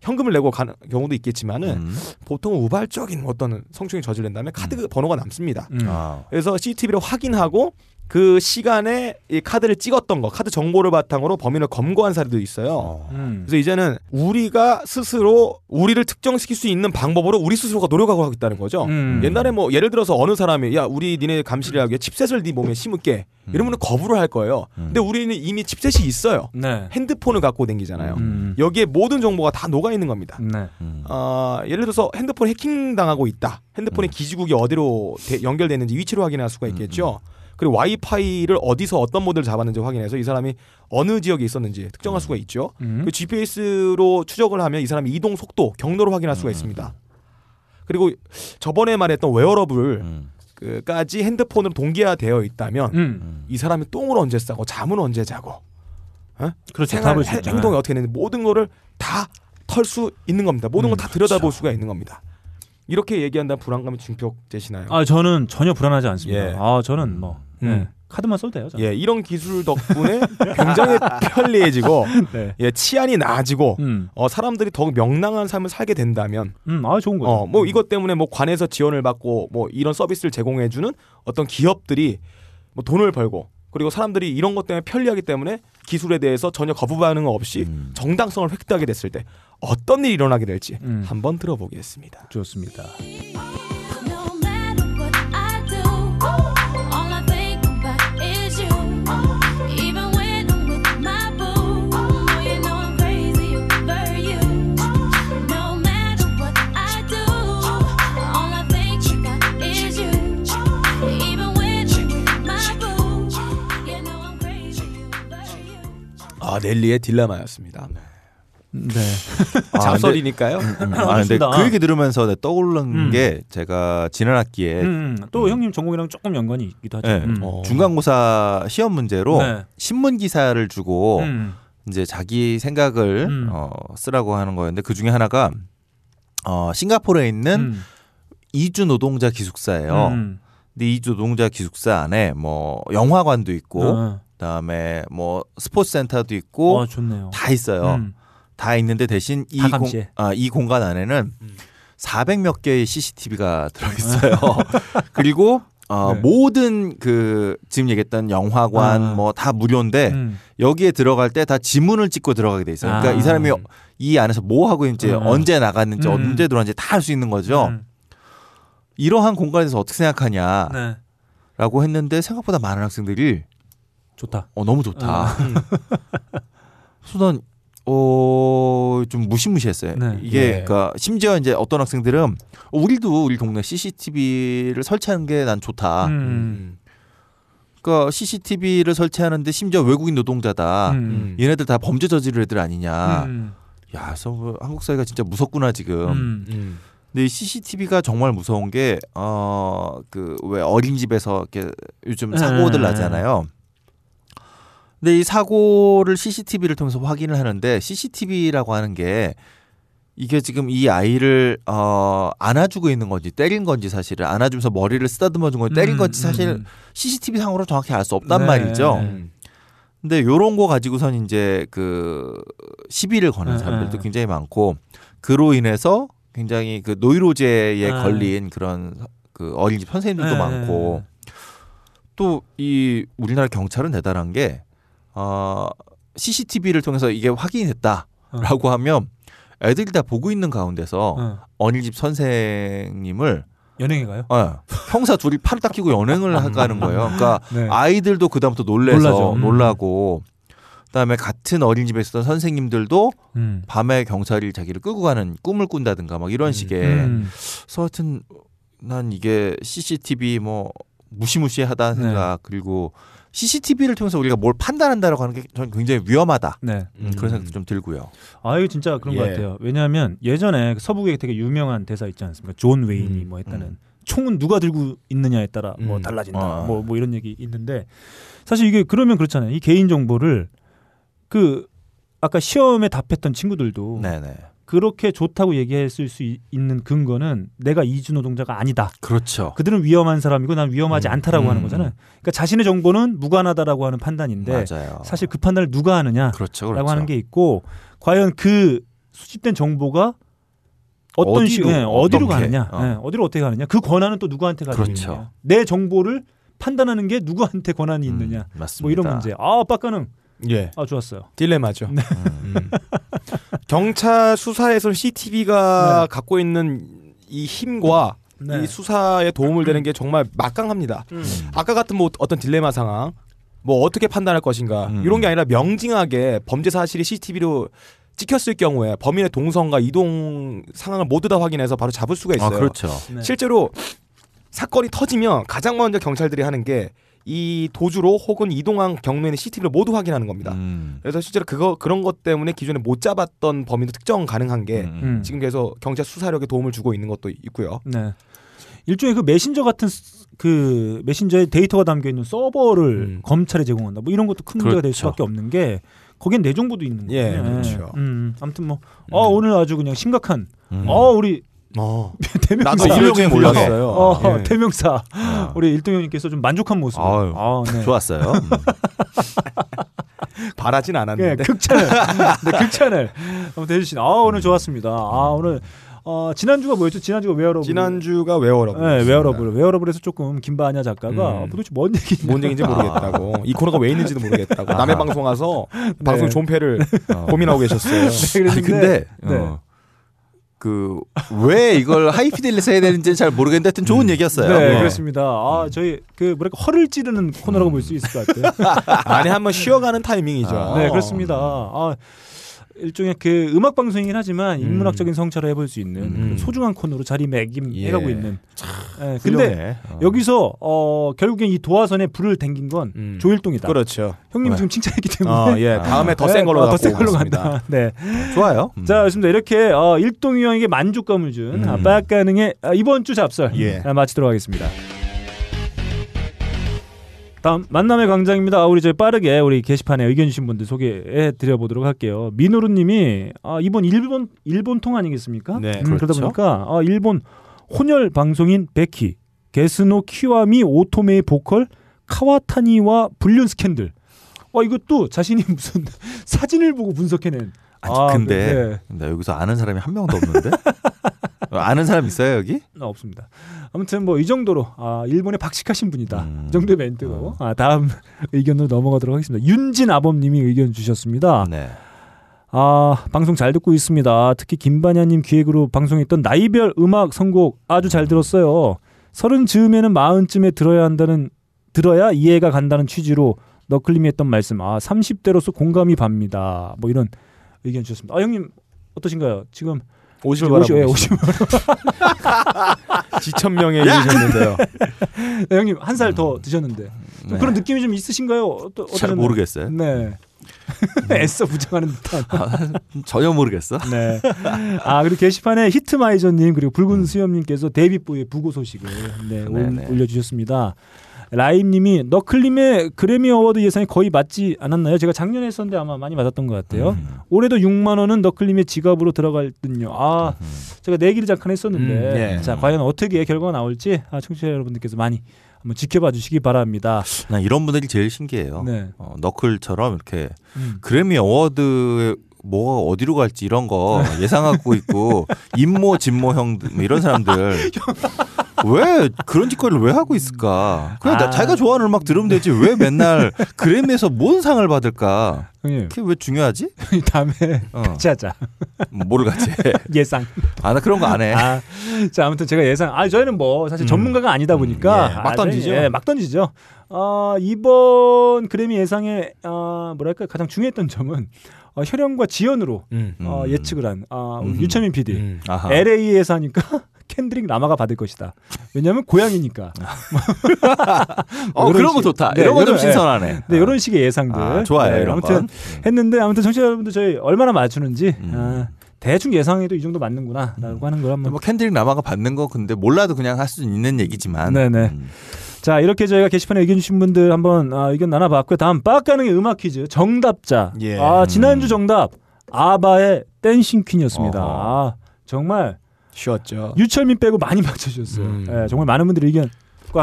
현금을 내고 가는 경우도 있겠지만은 음. 보통 우발적인 어떤 성추행 저지른 다음에 카드 번호가 남습니다. 음. 아. 그래서 CCTV를 확인하고 그 시간에 이 카드를 찍었던 거, 카드 정보를 바탕으로 범인을 검거한 사례도 있어요. 어. 음. 그래서 이제는 우리가 스스로 우리를 특정시킬 수 있는 방법으로 우리 스스로가 노력하고 하겠다는 거죠. 음. 옛날에 뭐 예를 들어서 어느 사람이 야 우리 니네 감시를 하기 위해 칩셋을 네 몸에 심을게 이러면 거부를 할 거예요. 음. 근데 우리는 이미 칩셋이 있어요. 네. 핸드폰을 갖고 댕기잖아요. 음. 여기에 모든 정보가 다 녹아 있는 겁니다. 네. 음. 어, 예를 들어서 핸드폰 해킹 당하고 있다. 핸드폰의 기지국이 어디로 대- 연결됐는지 위치를 확인할 수가 있겠죠. 그리고 와이파이를 어디서 어떤 모델을 잡았는지 확인해서 이 사람이 어느 지역에 있었는지 특정할 수가 있죠. 음. 그 GPS로 추적을 하면 이 사람의 이동 속도, 경로를 확인할 수가 있습니다. 그리고 저번에 말했던 웨어러블 음. 그까지 핸드폰으로 동기화되어 있다면 음. 이 사람이 똥을 언제 싸고 잠은 언제 자고 어? 그렇죠. 생활 해-. 행동이 어떻게 되는지 모든 거를 다 털 수 있는 겁니다. 모든 음, 걸 다 들여다볼 수가 있는 겁니다. 이렇게 얘기한다면 불안감이 증폭되시나요? 아 저는 전혀 불안하지 않습니다. 예. 아 저는 뭐 네. 음. 카드만 써도 돼요. 저는. 예, 이런 기술 덕분에 굉장히 편리해지고 네. 예, 치안이 나아지고 음, 어, 사람들이 더욱 명랑한 삶을 살게 된다면 음, 아 좋은 거예요. 어, 뭐 이것 때문에 뭐 관에서 지원을 받고 뭐 이런 서비스를 제공해 주는 어떤 기업들이 뭐 돈을 벌고 그리고 사람들이 이런 것 때문에 편리하기 때문에 기술에 대해서 전혀 거부 반응 없이 음. 정당성을 획득하게 됐을 때 어떤 일이 일어나게 될지 음. 한번 들어보겠습니다. 좋습니다. 아 넬리의 딜레마였습니다. 네. 아, 잡설이니까요. 음, 아 근데 좋습니다. 그 얘기 들으면서 내 떠오른 음. 게 제가 지난 학기에 음, 또 음. 형님 전공이랑 조금 연관이 있기도 하죠. 예, 음. 어. 중간고사 시험 문제로 네. 신문 기사를 주고 음. 이제 자기 생각을 음. 어, 쓰라고 하는 거였는데 그 중에 하나가 어, 싱가포르에 있는 음. 이주 노동자 기숙사예요. 음. 근데 이주 노동자 기숙사 안에 뭐 영화관도 있고 어. 그다음에 뭐 스포츠 센터도 있고 어, 좋네요. 다 있어요. 음. 다 있는데 대신 이, 다 공. 아, 이 공간 안에는 400몇 개의 CCTV가 들어 있어요. 그리고 어, 네. 모든 그 지금 얘기했던 영화관 아. 뭐다 무료인데 음. 여기에 들어갈 때 다 지문을 찍고 들어가게 돼 있어요. 그러니까 아. 이 사람이 이 안에서 뭐 하고 있는지 음. 언제 나갔는지 음. 언제 들어왔는지 다 알 수 있는 거죠. 음. 이러한 공간에서 어떻게 생각하냐라고 네. 했는데 생각보다 많은 학생들이 좋다. 어 너무 좋다. 음. 그래서 난 어, 좀 무시무시했어요. 네. 이게 예. 그러니까 심지어 이제 어떤 학생들은 우리도 우리 동네 CCTV를 설치하는 게 난 좋다. 음. 그러니까 CCTV를 설치하는데 심지어 외국인 노동자다. 음. 얘네들 다 범죄 저지를 애들 아니냐. 음. 야, 그래서 뭐 한국 사회가 진짜 무섭구나 지금. 음. 음. 근데 이 CCTV가 정말 무서운 게 어 그 왜 어린이집에서 이렇게 요즘 사고들 네. 나잖아요. 근데 이 사고를 CCTV를 통해서 확인을 하는데 CCTV라고 하는 게 이게 지금 이 아이를 어 안아주고 있는 건지 때린 건지 사실은 안아주면서 머리를 쓰다듬어 준 건지 때린 음, 건지 사실 음. CCTV 상으로 정확히 알 수 없단 네. 말이죠. 음. 근데 요런 거 가지고선 이제 그 시비를 거는 네, 사람들도 네. 굉장히 많고 그로 인해서 굉장히 그 노이로제에 네. 걸린 그런 그 어린이집 선생님들도 네, 많고 또 이 우리나라 경찰은 대단한 게 어, CCTV를 통해서 이게 확인이 됐다라고 하면 애들이 다 보고 있는 가운데서 어. 어린이집 선생님을 연예계 가요? 어, 형사 둘이 팔을 딱 끼고 연행을 하는 거예요. 그러니까 네. 아이들도 그다음부터 놀래서. 음. 놀라고 그다음에 같은 어린이집에 있었던 선생님들도 음. 밤에 경찰이 자기를 끌고 가는 꿈을 꾼다든가 막 이런 식의 음. 그래서 하여튼 난 이게 CCTV 뭐 무시무시하다 네. 생각 그리고 CCTV를 통해서 우리가 뭘 판단한다라고 하는 게 저는 굉장히 위험하다 네. 음, 그런 생각도 좀 들고요. 아 이거 진짜 그런 것 예. 같아요. 왜냐하면 예전에 그 서부에 되게 유명한 대사 있지 않습니까? 존 웨인이 음, 뭐 했다는 음. 총은 누가 들고 있느냐에 따라 뭐 음. 달라진다. 아. 뭐 뭐 이런 얘기 있는데 사실 이게 그러면 그렇잖아요. 이 개인 정보를 그 아까 시험에 답했던 친구들도 네네 그렇게 좋다고 얘기했을 수 이- 있는 근거는 내가 이주 노동자가 아니다. 그렇죠. 그들은 위험한 사람이고 난 위험하지 음, 않다라고 하는 음. 거잖아요. 그러니까 자신의 정보는 무관하다라고 하는 판단인데 맞아요. 사실 그 판단을 누가 하느냐? 그렇죠, 라고 그렇죠. 하는 게 있고 과연 그 수집된 정보가 어떤 어디로, 시, 예, 어디로 가느냐, 어. 예, 어디로 어떻게 가느냐, 그 권한은 또 누구한테 가느냐, 그렇죠. 내 정보를 판단하는 게 누구한테 권한이 있느냐, 음, 맞습니다. 뭐 이런 문제. 아, 빡가능, 예. 아 좋았어요. 딜레마죠. 음. 음. 경찰 수사에서 CCTV가 네. 갖고 있는 이 힘과 네. 이 수사에 도움을 되는 게 정말 막강합니다. 음. 아까 같은 뭐 어떤 딜레마 상황, 뭐 어떻게 판단할 것인가 음. 이런 게 아니라 명징하게 범죄 사실이 CCTV로 찍혔을 경우에 범인의 동선과 이동 상황을 모두 다 확인해서 바로 잡을 수가 있어요. 아 그렇죠. 네. 실제로 사건이 터지면 가장 먼저 경찰들이 하는 게 이 도주로 혹은 이동한 경로에 는 CCTV를 모두 확인하는 겁니다. 음. 그래서 실제로 그거 그런 것 때문에 기존에 못 잡았던 범인도 특정 가능한 게 음. 음. 지금 계속 경찰 수사력에 도움을 주고 있는 것도 있고요. 네. 일종의 그 메신저 같은 스- 그 메신저에 데이터가 담겨 있는 서버를 음. 검찰에 제공한다. 뭐 이런 것도 큰 문제가 될 그렇죠. 수밖에 없는 게 거긴 내 정보도 있는 거예요. 예, 그렇죠. 음, 아무튼 뭐 어, 오늘 아주 그냥 심각한 음. 어 우리 어. 대명사 나도 줄 몰랐어요. 어, 예. 대명사 우리 일동형님께서 좀 만족한 모습. 아유, 아, 네. 좋았어요. 음. 바라진 예, 않았는데. 극찬을 네, 극찬을 해주신. 아 오늘 좋았습니다. 아 오늘 어, 지난주가 뭐였죠? 지난주가 웨어러블. 지난주가 웨어러블. 네, 웨어러블. 웨어러블에서 조금 김바냐 작가가 음. 어, 도대체 뭔 얘기냐. 뭔 얘기인지 모르겠다고. 이 코너가 왜 있는지도 모르겠다고. 남의 방송 와서 방송 존폐를 고민하고 계셨어요. 네, 아니 그랬는데 근데 어, 그 왜 이걸 하이피델리스 해야 되는지 잘 모르겠는데 하여튼 좋은 얘기였어요. 네, 어. 그렇습니다. 아, 저희 그 뭐랄까 허를 찌르는 코너라고 볼 수 있을 것 같아요. 안에 한번 쉬어가는 타이밍이죠. 네, 그렇습니다. 아, 일종의 그 음악 방송이긴 하지만 인문학적인 성찰을 해볼 수 있는 음. 소중한 코너로 자리매김해가고 예. 있는. 예, 훌륭해. 근데 어. 여기서 어, 결국엔 이 도화선에 불을 댕긴 건 음. 조일동이다. 그렇죠. 형님 네. 지금 칭찬했기 때문에. 어, 예. 다음에 더 센 걸로 아, 더 갖고 센 걸로 오겠습니다. 간다. 네. 좋아요. 음. 자, 그렇습니다. 이렇게 어, 일동이 형에게 만족감을 준 음. 아, 빡가능의 아, 이번 주 잡설 예. 아, 마치도록 하겠습니다. 다음 만남의 광장입니다. 아, 우리 저희 빠르게 우리 게시판에 의견 주신 분들 소개해 드려 보도록 할게요. 민호루 님이 아, 이번 일본 일본 통 아니겠습니까? 네, 음, 그러다 그렇죠. 보니까 아, 일본 혼혈 방송인 베키 게스노 키와미 오토메의 보컬 카와타니와 불륜 스캔들. 와 이것도 자신이 무슨 사진을 보고 분석해낸. 아니, 아, 근데 네. 나 여기서 아는 사람이 한 명도 없는데 아는 사람 있어요 여기? 아, 없습니다. 아무튼 뭐 이 정도로 아, 일본에 박식하신 분이다. 음. 이 정도의 멘트로 아, 다음 의견으로 넘어가도록 하겠습니다. 윤진 아범님이 의견 주셨습니다. 네. 아 방송 잘 듣고 있습니다. 특히 김반야님 기획으로 방송했던 나이별 음악 선곡 아주 잘 들었어요. 서른 즈음에는 마흔쯤에 들어야 한다는 들어야 이해가 간다는 취지로 너클림이 했던 말씀. 아 30대로서 공감이 갑니다. 뭐 이런 의견 주셨습니다. 아 형님 어떠신가요? 지금 50을 50, 예, 바라보고 50. 지천명에 이르셨는데요. 네, 형님 한 살 더 드셨는데 좀 네. 그런 느낌이 좀 있으신가요? 어떠, 잘 어떠셨나요? 모르겠어요. 네. 애써 부정하는 듯한. 전혀 모르겠어. 네. 아 그리고 게시판에 히트마이저님 그리고 붉은 수염님께서 데뷔보의 부고 소식을 네, 올- 네네. 올려주셨습니다. 라임님이 너클림의 그래미 어워드 예상이 거의 맞지 않았나요? 제가 작년에 했었는데 아마 많이 맞았던 것 같아요. 음. 올해도 6만 원은 너클림의 지갑으로 들어갈 듯요. 아 제가 내기를 잠깐 했었는데 음, 예. 자 과연 어떻게 결과가 나올지 아, 청취자 여러분들께서 많이 한번 지켜봐 주시기 바랍니다. 난 이런 분들이 제일 신기해요. 네. 어, 너클처럼 이렇게 음. 그래미 어워드 뭐가 어디로 갈지 이런 거 예상하고 있고 임모 진모 형들 뭐 이런 사람들 왜 그런 짓거리를 왜 하고 있을까? 그냥 아. 나 자기가 좋아하는 음악 들으면 되지 왜 맨날 그래미에서 뭔 상을 받을까? 형님 그게 왜 중요하지? 다음에 어. 같이 하자. 뭐를 같이 해? 예상. 아 나 그런 거 안 해. 아, 자 아무튼 제가 예상. 아 저희는 뭐 사실 전문가가 아니다 보니까 예, 막 아, 던지죠. 예, 막 던지죠. 어, 이번 그래미 예상에 어, 뭐랄까 가장 중요했던 점은 어, 혈연과 지연으로 음. 어, 음. 예측을 한 아, 우리 음. 유철민 PD. 음. 아하. LA에서 하니까 캔드릭 라마가 받을 것이다. 왜냐하면 고향이니까. 어 그런 거 좋다. 네, 이런 거좀 요런- 신선하네. 네, 이런 식의 예상들. 아, 좋아요 네, 이런 아무튼 건. 했는데 아무튼 청취자 여러분들 저희 얼마나 맞추는지 음. 아, 대충 예상해도 이 정도 맞는구나라고 하는 걸 한번 뭐 켄드릭 라마가 받는 거 근데 몰라도 그냥 할 수 있는 얘기지만. 네네. 음. 자 이렇게 저희가 게시판에 의견 주신 분들 한번 아, 의견 나눠봤고요. 다음 빡가능의 음악 퀴즈 정답자. 예. 아 지난주 정답 아바의 댄싱 퀸이었습니다. 아, 정말 쉬었죠. 유철민 빼고 많이 맞춰주셨어요. 음. 예, 정말 많은 분들이 의견과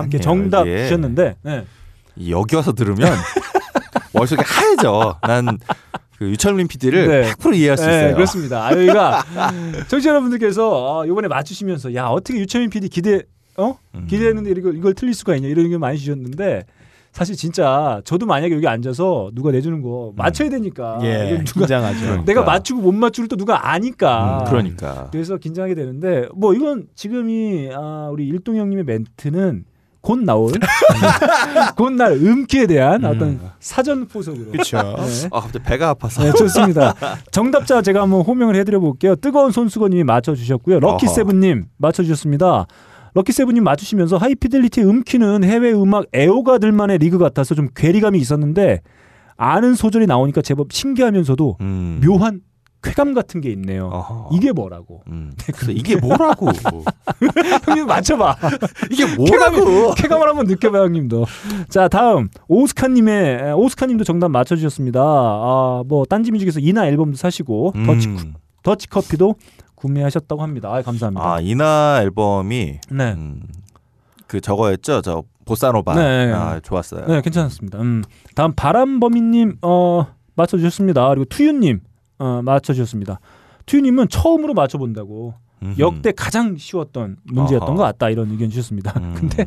함께 아니에요, 정답 이게. 주셨는데 네. 여기 와서 들으면 머릿속이 하얘져. 난 그 유철민 PD를 네. 100% 이해할 수 네, 있어요. 그렇습니다. 아, 여기가 청취자 여러분들께서 어, 이번에 맞추시면서 야 어떻게 유철민 PD 기대 어 음. 기대했는데 이걸 이걸 틀릴 수가 있냐 이런 의견 많이 주셨는데 사실 진짜 저도 만약에 여기 앉아서 누가 내주는 거 맞춰야 되니까 예, 누가 긴장하죠. 그러니까. 내가 맞추고 못 맞추를 또 누가 아니까 음, 그러니까. 그래서 긴장하게 되는데 뭐 이건 지금이 아, 우리 일동 형님의 멘트는 곧 나올 곧날 음키에 대한 어떤 사전 포석으로 그렇죠. 네. 아 갑자기 배가 아파서. 네, 좋습니다. 정답자 제가 한번 호명을 해드려 볼게요. 뜨거운 손수건님이 맞춰주셨고요. 럭키. 세븐님 맞춰주셨습니다. 럭키 세븐님 맞추시면서 하이피델리티 음키는 해외 음악 애호가들만의 리그 같아서 좀 괴리감이 있었는데 아는 소절이 나오니까 제법 신기하면서도 음. 묘한 쾌감 같은 게 있네요. 어허. 이게 뭐라고? 음. 그래서 이게 뭐라고? 형님 맞춰봐. 이게 뭐라고? 쾌감을 한번 느껴봐 형님도. 자 다음 오스카님의 에, 오스카님도 정답 맞춰주셨습니다. 아뭐 딴지뮤직에서 이나 앨범도 사시고 더치 음. 더치 커피도 구매하셨다고 합니다. 아 감사합니다. 아 이나 앨범이 네. 음, 그 저거였죠. 저 보사노바. 네. 아 좋았어요. 네, 괜찮았습니다. 음, 다음 바람범이 님 어, 맞춰 주셨습니다. 그리고 투유 님 어, 맞춰 주셨습니다. 투유 님은 처음으로 맞춰 본다고 음흠. 역대 가장 쉬웠던 문제였던 어허. 것 같다 이런 의견 주셨습니다. 음. 근데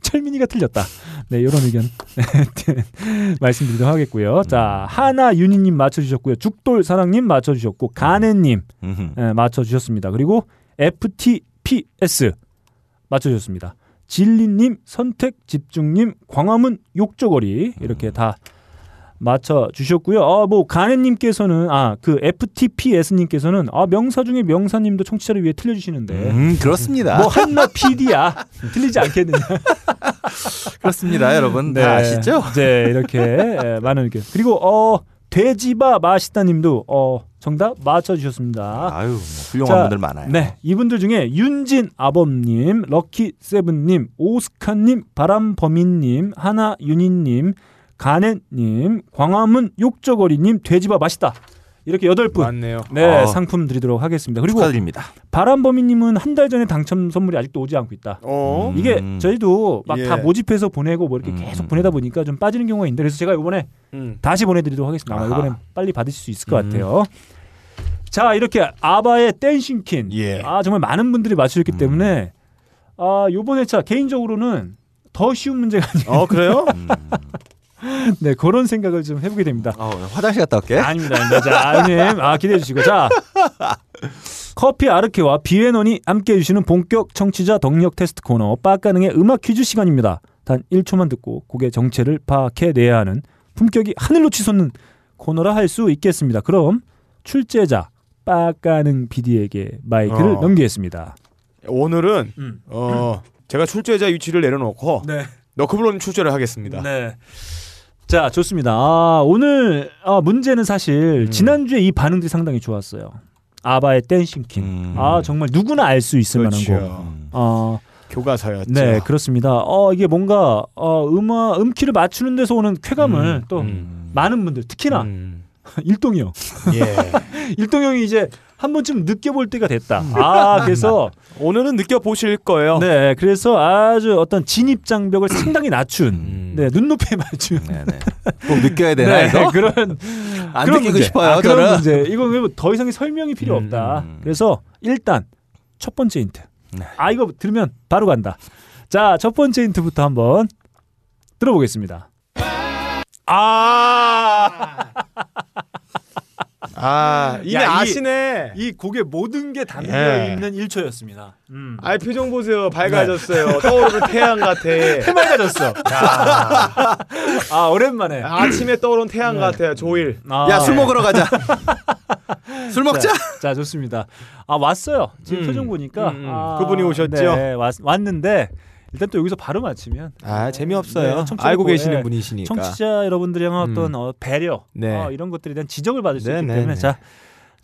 철민이가 틀렸다. 네, 이런 의견 말씀드리도록 하겠고요. 자, 하나 윤희님 맞춰주셨고요. 죽돌 사랑님 맞춰주셨고 가네님 음흠. 예, 맞춰주셨습니다. 그리고 FTPS 맞춰주셨습니다. 진리님, 선택 집중님, 광화문 욕조거리 이렇게 다 맞춰 주셨고요. 아, 뭐 가네 님께서는 아 그 FTPS님께서는 아 명사 중에 명사님도 청취자를 위해 틀려 주시는데 음 그렇습니다. 뭐 한나 PD야 틀리지 않겠느냐. 그렇습니다, 여러분 다 아시죠? 네, 이렇게 예, 많은 의견. 그리고 어 돼지바 맛있다님도 어 정답 맞춰주셨습니다. 아유 뭐 훌륭한 자, 분들 많아요. 네, 이분들 중에 윤진 아범님, 럭키 세븐님, 오스카님, 바람범인님, 하나 윤희님, 가넷님, 광화문 욕조거리님, 돼지바 맛있다. 이렇게 여덟 분. 맞네요. 네, 어. 상품 드리도록 하겠습니다. 그리고 축하드립니다. 바람범이님은 한 달 전에 당첨 선물이 아직도 오지 않고 있다. 어. 음. 이게 저희도 막다 예. 모집해서 보내고 뭐 이렇게 음. 계속 보내다 보니까 좀 빠지는 경우가 있는데 그래서 제가 이번에 음. 다시 보내드리도록 하겠습니다. 아마. 이번엔 빨리 받으실 수 있을 것 음. 같아요. 자 이렇게 아바의 댄싱퀸 예. 아 정말 많은 분들이 맞추셨기 때문에 아 요번 회차 개인적으로는 더 쉬운 문제가 아니에요. 어 그래요? 음. 네 그런 생각을 좀 해보게 됩니다. 어, 화장실 갔다 올게. 아닙니다. 아닙니다. 자, 형님, 아, 기대해 주시고. 자, 커피 아르케와 비앤원이 함께 해주시는 본격 청취자 덕력 테스트 코너, 빡가능의 음악 퀴즈 시간입니다. 단 1초만 듣고 곡의 정체를 파악해내야 하는 품격이 하늘로 치솟는 코너라 할 수 있겠습니다. 그럼 출제자, 빡가능 PD에게 마이크를 어. 넘기겠습니다. 오늘은 음. 어 제가 출제자 위치를 내려놓고 네. 너크블론 출제를 하겠습니다. 네. 자, 좋습니다. 아, 오늘 아, 문제는 사실 음. 지난주에 이 반응들이 상당히 좋았어요. 아바의 댄싱킹. 음. 아, 정말 누구나 알 수 있을 그렇죠. 만한 곡. 어, 교과서였죠. 네, 그렇습니다. 어, 이게 뭔가 어, 음악 음키를 맞추는 데서 오는 쾌감을 음, 또 음. 많은 분들 특히나 음. 일동이 형. 예. 일동이 형이 이제 한 번쯤 느껴볼 때가 됐다. 아, 그래서 오늘은 느껴 보실 거예요. 네, 그래서 아주 어떤 진입 장벽을 상당히 낮춘 음. 네, 눈높이에 맞춘 네네. 꼭 느껴야 되나요? 네, 그런 안 그런 느끼고 문제. 싶어요. 아, 그런 저는. 문제. 이거 그더 이상의 설명이 필요 음, 없다. 음. 그래서 일단 첫 번째 힌트. 네. 아 이거 들으면 바로 간다. 자, 첫 번째 힌트부터 한번 들어보겠습니다. 아, 아 이미 야, 이- 아시네. 이 곡의 모든 게 담겨 예. 있는 1초였습니다. 음. 아 표정 보세요. 밝아졌어요. 떠오르는 태양 같아. 해맑아졌어. 야. 아, 오랜만에. 아침에 떠오른 태양 같아요. 조일. 아, 야 술 먹으러 가자. 술 먹자. 자, 자, 좋습니다. 아 왔어요. 지금 음. 표정 보니까 음, 음. 아, 그분이 오셨죠? 네, 왔, 왔는데 일단 또 여기서 바로 맞히면 아 재미없어요. 네, 청취자 알고 보고, 계시는 예. 분이시니까. 청취자 여러분들이 향한 음. 어떤 어, 배려 네. 어, 이런 것들에 대한 지적을 받을 수 네, 있기 네, 때문에 네. 자.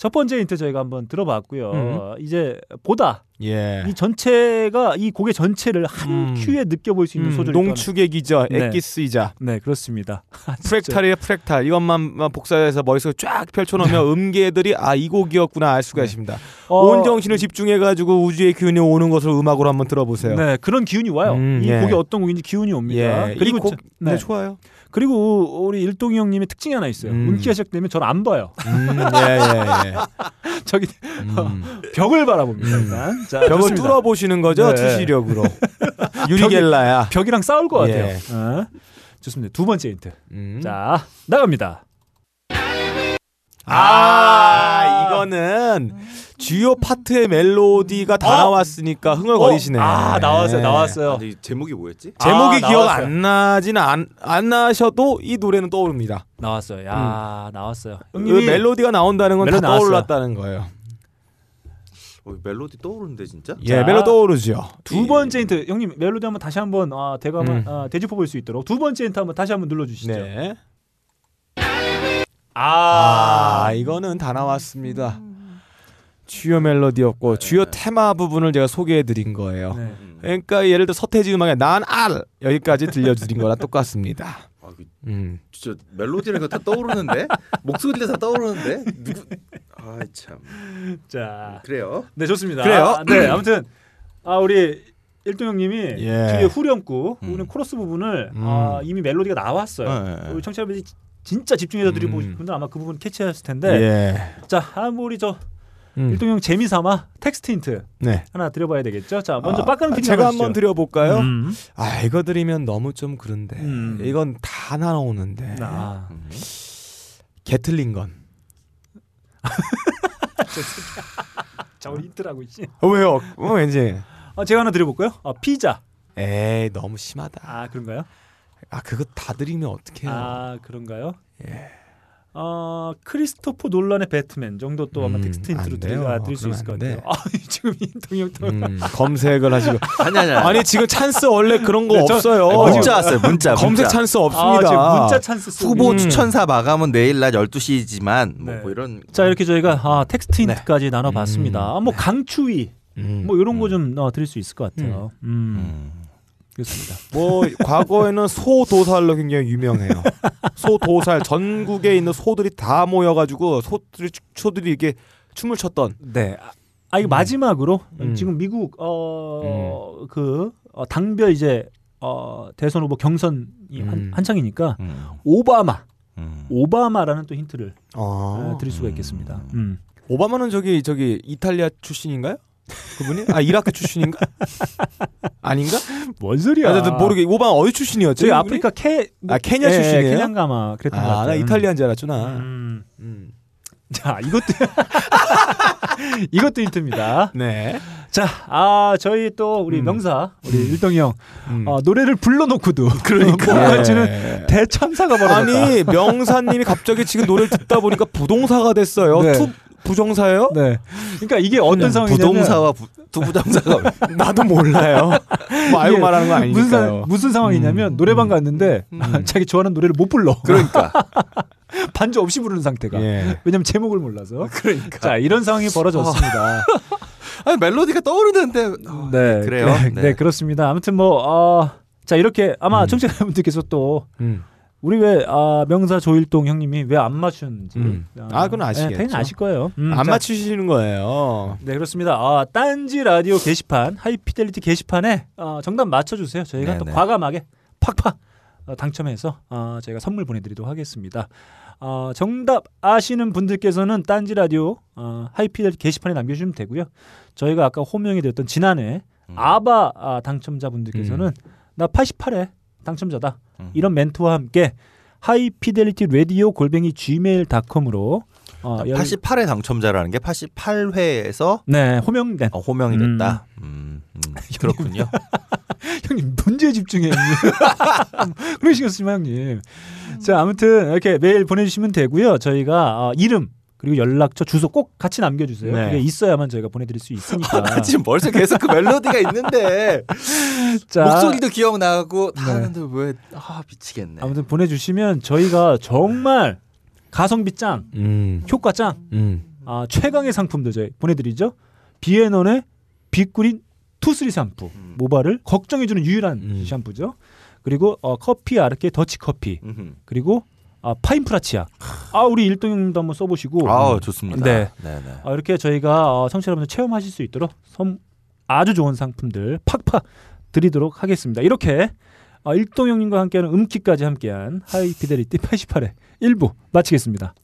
첫 번째 힌트 저희가 한번 들어봤고요. 음. 이제 보다 예. 이 전체가 이 곡의 전체를 한 음. 큐에 느껴볼 수 있는 음, 소절 농축의 기저, 네. 엑기스이자 네 그렇습니다. 아. 프랙탈이에요 프랙탈 이것만 복사해서 머릿속에 쫙 펼쳐놓으면 음계들이 아 이 곡이었구나 알 수가 있습니다. 어, 온 정신을 집중해가지고 우주의 기운이 오는 것을 음악으로 한번 들어보세요. 네 그런 기운이 와요. 음, 이 예. 곡이 어떤 곡인지 기운이 옵니다. 예, 그리고 이 곡, 저- 네. 네. 좋아요. 그리고 우리 일동이 형님의 특징이 하나 있어요. 음. 음키가 시작되면 저를 안 봐요. 음, 예, 예, 예. 저기 음. 벽을 바라봅니다. 음. 일단 자, 벽을 좋습니다. 뚫어 보시는 거죠 네. 투시력으로. 유리겔라야. 벽이 랑 싸울 것 같아요. 예. 어? 좋습니다. 두 번째 힌트. 음. 자 나갑니다. 아, 이거는 주요 파트의 멜로디가 다 어? 나왔으니까 흥얼거리시네. 아 나왔어요, 네. 나왔어요. 근데 제목이 뭐였지? 제목이 아, 기억 나왔어요. 안 나지는 안, 안 나셔도 이 노래는 떠오릅니다. 나왔어요. 야 나왔어요. 그 멜로디가 나온다는 건 다. 떠올랐다는 거예요. 어, 멜로디 떠오르는데 진짜? 예, 자, 멜로 떠오르죠. 두 번째 힌트 형님 멜로디 한번 다시 한번 아, 대감 음. 아, 되짚어 볼 수 있도록 두 번째 힌트 한번 다시 한번 눌러주시죠. 네. 아, 이거는 다 나왔습니다. 주요 멜로디였고 주요 테마 부분을 제가 소개해 드린 거예요. 네. 그러니까 예를 들어 서태지 음악의 난알 여기까지 들려드린 거랑 똑같습니다. 아, 그 음. 진짜 멜로디는 다 떠오르는데 목소리도 다 떠오르는데 누구? 아 참 자, 그래요. 네 좋습니다. 그래요? 아, 네 아무튼 아 우리 일동 형님이 예. 뒤에 후렴구 음. 코러스 부분을 음. 아, 이미 멜로디가 나왔어요. 네, 네. 우리 청취자분들이 지- 진짜 집중해서 들어보고 음. 싶은 분들 아마 그 부분 캐치하셨을 텐데 예. 자, 아, 뭐 우리 저 음. 일동 형 재미삼아 텍스트 힌트 네. 하나 드려봐야 되겠죠. 자, 먼저 아, 빡가능 PD 제가. 한번 드려볼까요? 음. 아 이거 드리면 너무 좀 그런데 음. 이건 다 나오는데 아, 음. 개 틀린 건자 우리 힌트라고 있지. 어, 왜요? 어, 왠지 아, 제가 하나 드려볼까요? 아, 피자. 에이 너무 심하다. 아, 그런가요? 아 그거 다 드리면 어떡해요? 아, 그런가요? 예. 어, 크리스토퍼 놀란의 배트맨 정도 또 아마 음, 텍스트 힌트로 드릴. 아, 드릴 수 있을 것안 같아요. 돼. 아, 지금 또. 음, 검색을 하시고 아니 아니 아니 지금 찬스 원래 그런 거 네, 저- 없어요. 아니, 문자 왔어요. 문자 검색 문자. 찬스 아, 없습니다. 지금 문자 찬스 후보 음. 추천사 마감은 내일 낮 12시지만 뭐, 네. 뭐 이런 자 이렇게 저희가 아, 텍스트 힌트까지 나눠 봤습니다. 음. 아, 뭐 강추위 음. 뭐 이런 거 좀 어, 드릴 수 있을 것 같아요. 음, 음. 그렇습니다. 뭐 과거에는 소도살로 굉장히 유명해요. 소도살 전국에 있는 소들이 다 모여가지고 소들이 소들이 이게 춤을 췄던. 네. 아, 아 이거 음. 마지막으로 음. 지금 미국 어그 어, 당별 이제 어, 대선 후보 경선이 한, 음. 한창이니까 음. 오바마 음. 오바마라는 또 힌트를 아, 어, 드릴 수가 있겠습니다. 음. 오바마는 저기 저기 이탈리아 출신인가요? 그분이? 아 이라크 출신인가? 아닌가? 뭔 소리야? 아, 나도 모르게 오바마 어디 출신이었지? 그분이? 아프리카 케 아 케냐 예, 출신이에요? 케냐가마 그랬던 것 아, 같아요. 나 이탈리아인 줄 알았구나. 음. 음. 자 이것도 이것도 힌트입니다. 네. 자, 아 저희 또 우리 음. 명사 우리 일동이 형 음. 어, 노래를 불러놓고도 그러니까 뭔가지는 예. 대참사가 벌어졌다. 아니 명사님이 갑자기 지금 노래를 듣다 보니까 부동사가 됐어요. 네. 투 부정사예요? 네. 그러니까 이게 어떤 상황이냐면 부동사와 부, 두부정사가 나도 몰라요. 뭐 알고 말하는 거 무슨, 상- 아니니까요. 무슨 상황이냐면 노래방 갔는데 자기 좋아하는 노래를 못 불러. 그러니까 반주 없이 부르는 상태가. 예. 왜냐면 제목을 몰라서. 그러니까. 자 이런 상황이 벌어졌습니다. 아니 멜로디가 떠오르는데 네, 그래요? 네, 네. 네, 그렇습니다. 아무튼 뭐 어, 자 이렇게 아마 음. 청취자분들께서 또 음. 우리 왜 아, 명사 조일동 형님이 왜 안 맞추는지 음. 아, 그건 아시겠죠. 네, 당연히 아실 거예요. 음, 안 자, 맞추시는 거예요. 네 그렇습니다. 아, 딴지 라디오 게시판 하이피델리티 게시판에 어, 정답 맞춰주세요. 저희가 네, 또 네. 과감하게 팍팍 어, 당첨해서 어, 저희가 선물 보내드리도록 하겠습니다. 어, 정답 아시는 분들께서는 딴지 라디오 어, 하이피델리티 게시판에 남겨주시면 되고요. 저희가 아까 호명이 되었던 지난해 음. 아바 아, 당첨자분들께서는 나 88회 당첨자다 음. 이런 멘트와 함께 하이피델리티 라디오 골뱅이 gmail.com으로 어, 열- 88회 당첨자라는 게 88회에서 네 호명 된 어, 호명이 됐다. 음, 음, 그렇군요. 형님 문제에 집중해. 그러시겠지만 형님. 자 아무튼 이렇게 메일 보내주시면 되고요. 저희가 어, 이름 그리고 연락처 주소 꼭 같이 남겨주세요. 네. 그게 있어야만 저희가 보내드릴 수 있으니까. 나 지금 머릿속에 계속 그 멜로디가 있는데 자, 목소리도 기억나고 다 네. 하는데 왜아 미치겠네. 아무튼 보내주시면 저희가 정말 가성비 짱, 음. 효과 짱, 음. 아, 최강의 상품도 저희 보내드리죠. 비앤원의 빅그린 투쓰리 샴푸 음. 모발을 걱정해주는 유일한 음. 샴푸죠. 그리고 어, 커피 아르케 더치 커피 음흠. 그리고 아, 파인프라치아. 아 우리 일동형님도 한번 써보시고. 아 좋습니다. 네. 네, 네. 아, 이렇게 저희가 어, 청취자분들 체험하실 수 있도록 선, 아주 좋은 상품들 팍팍 드리도록 하겠습니다. 이렇게 어, 일동형님과 함께하는 음키까지 함께한 하이피델리티 88회 1부 마치겠습니다.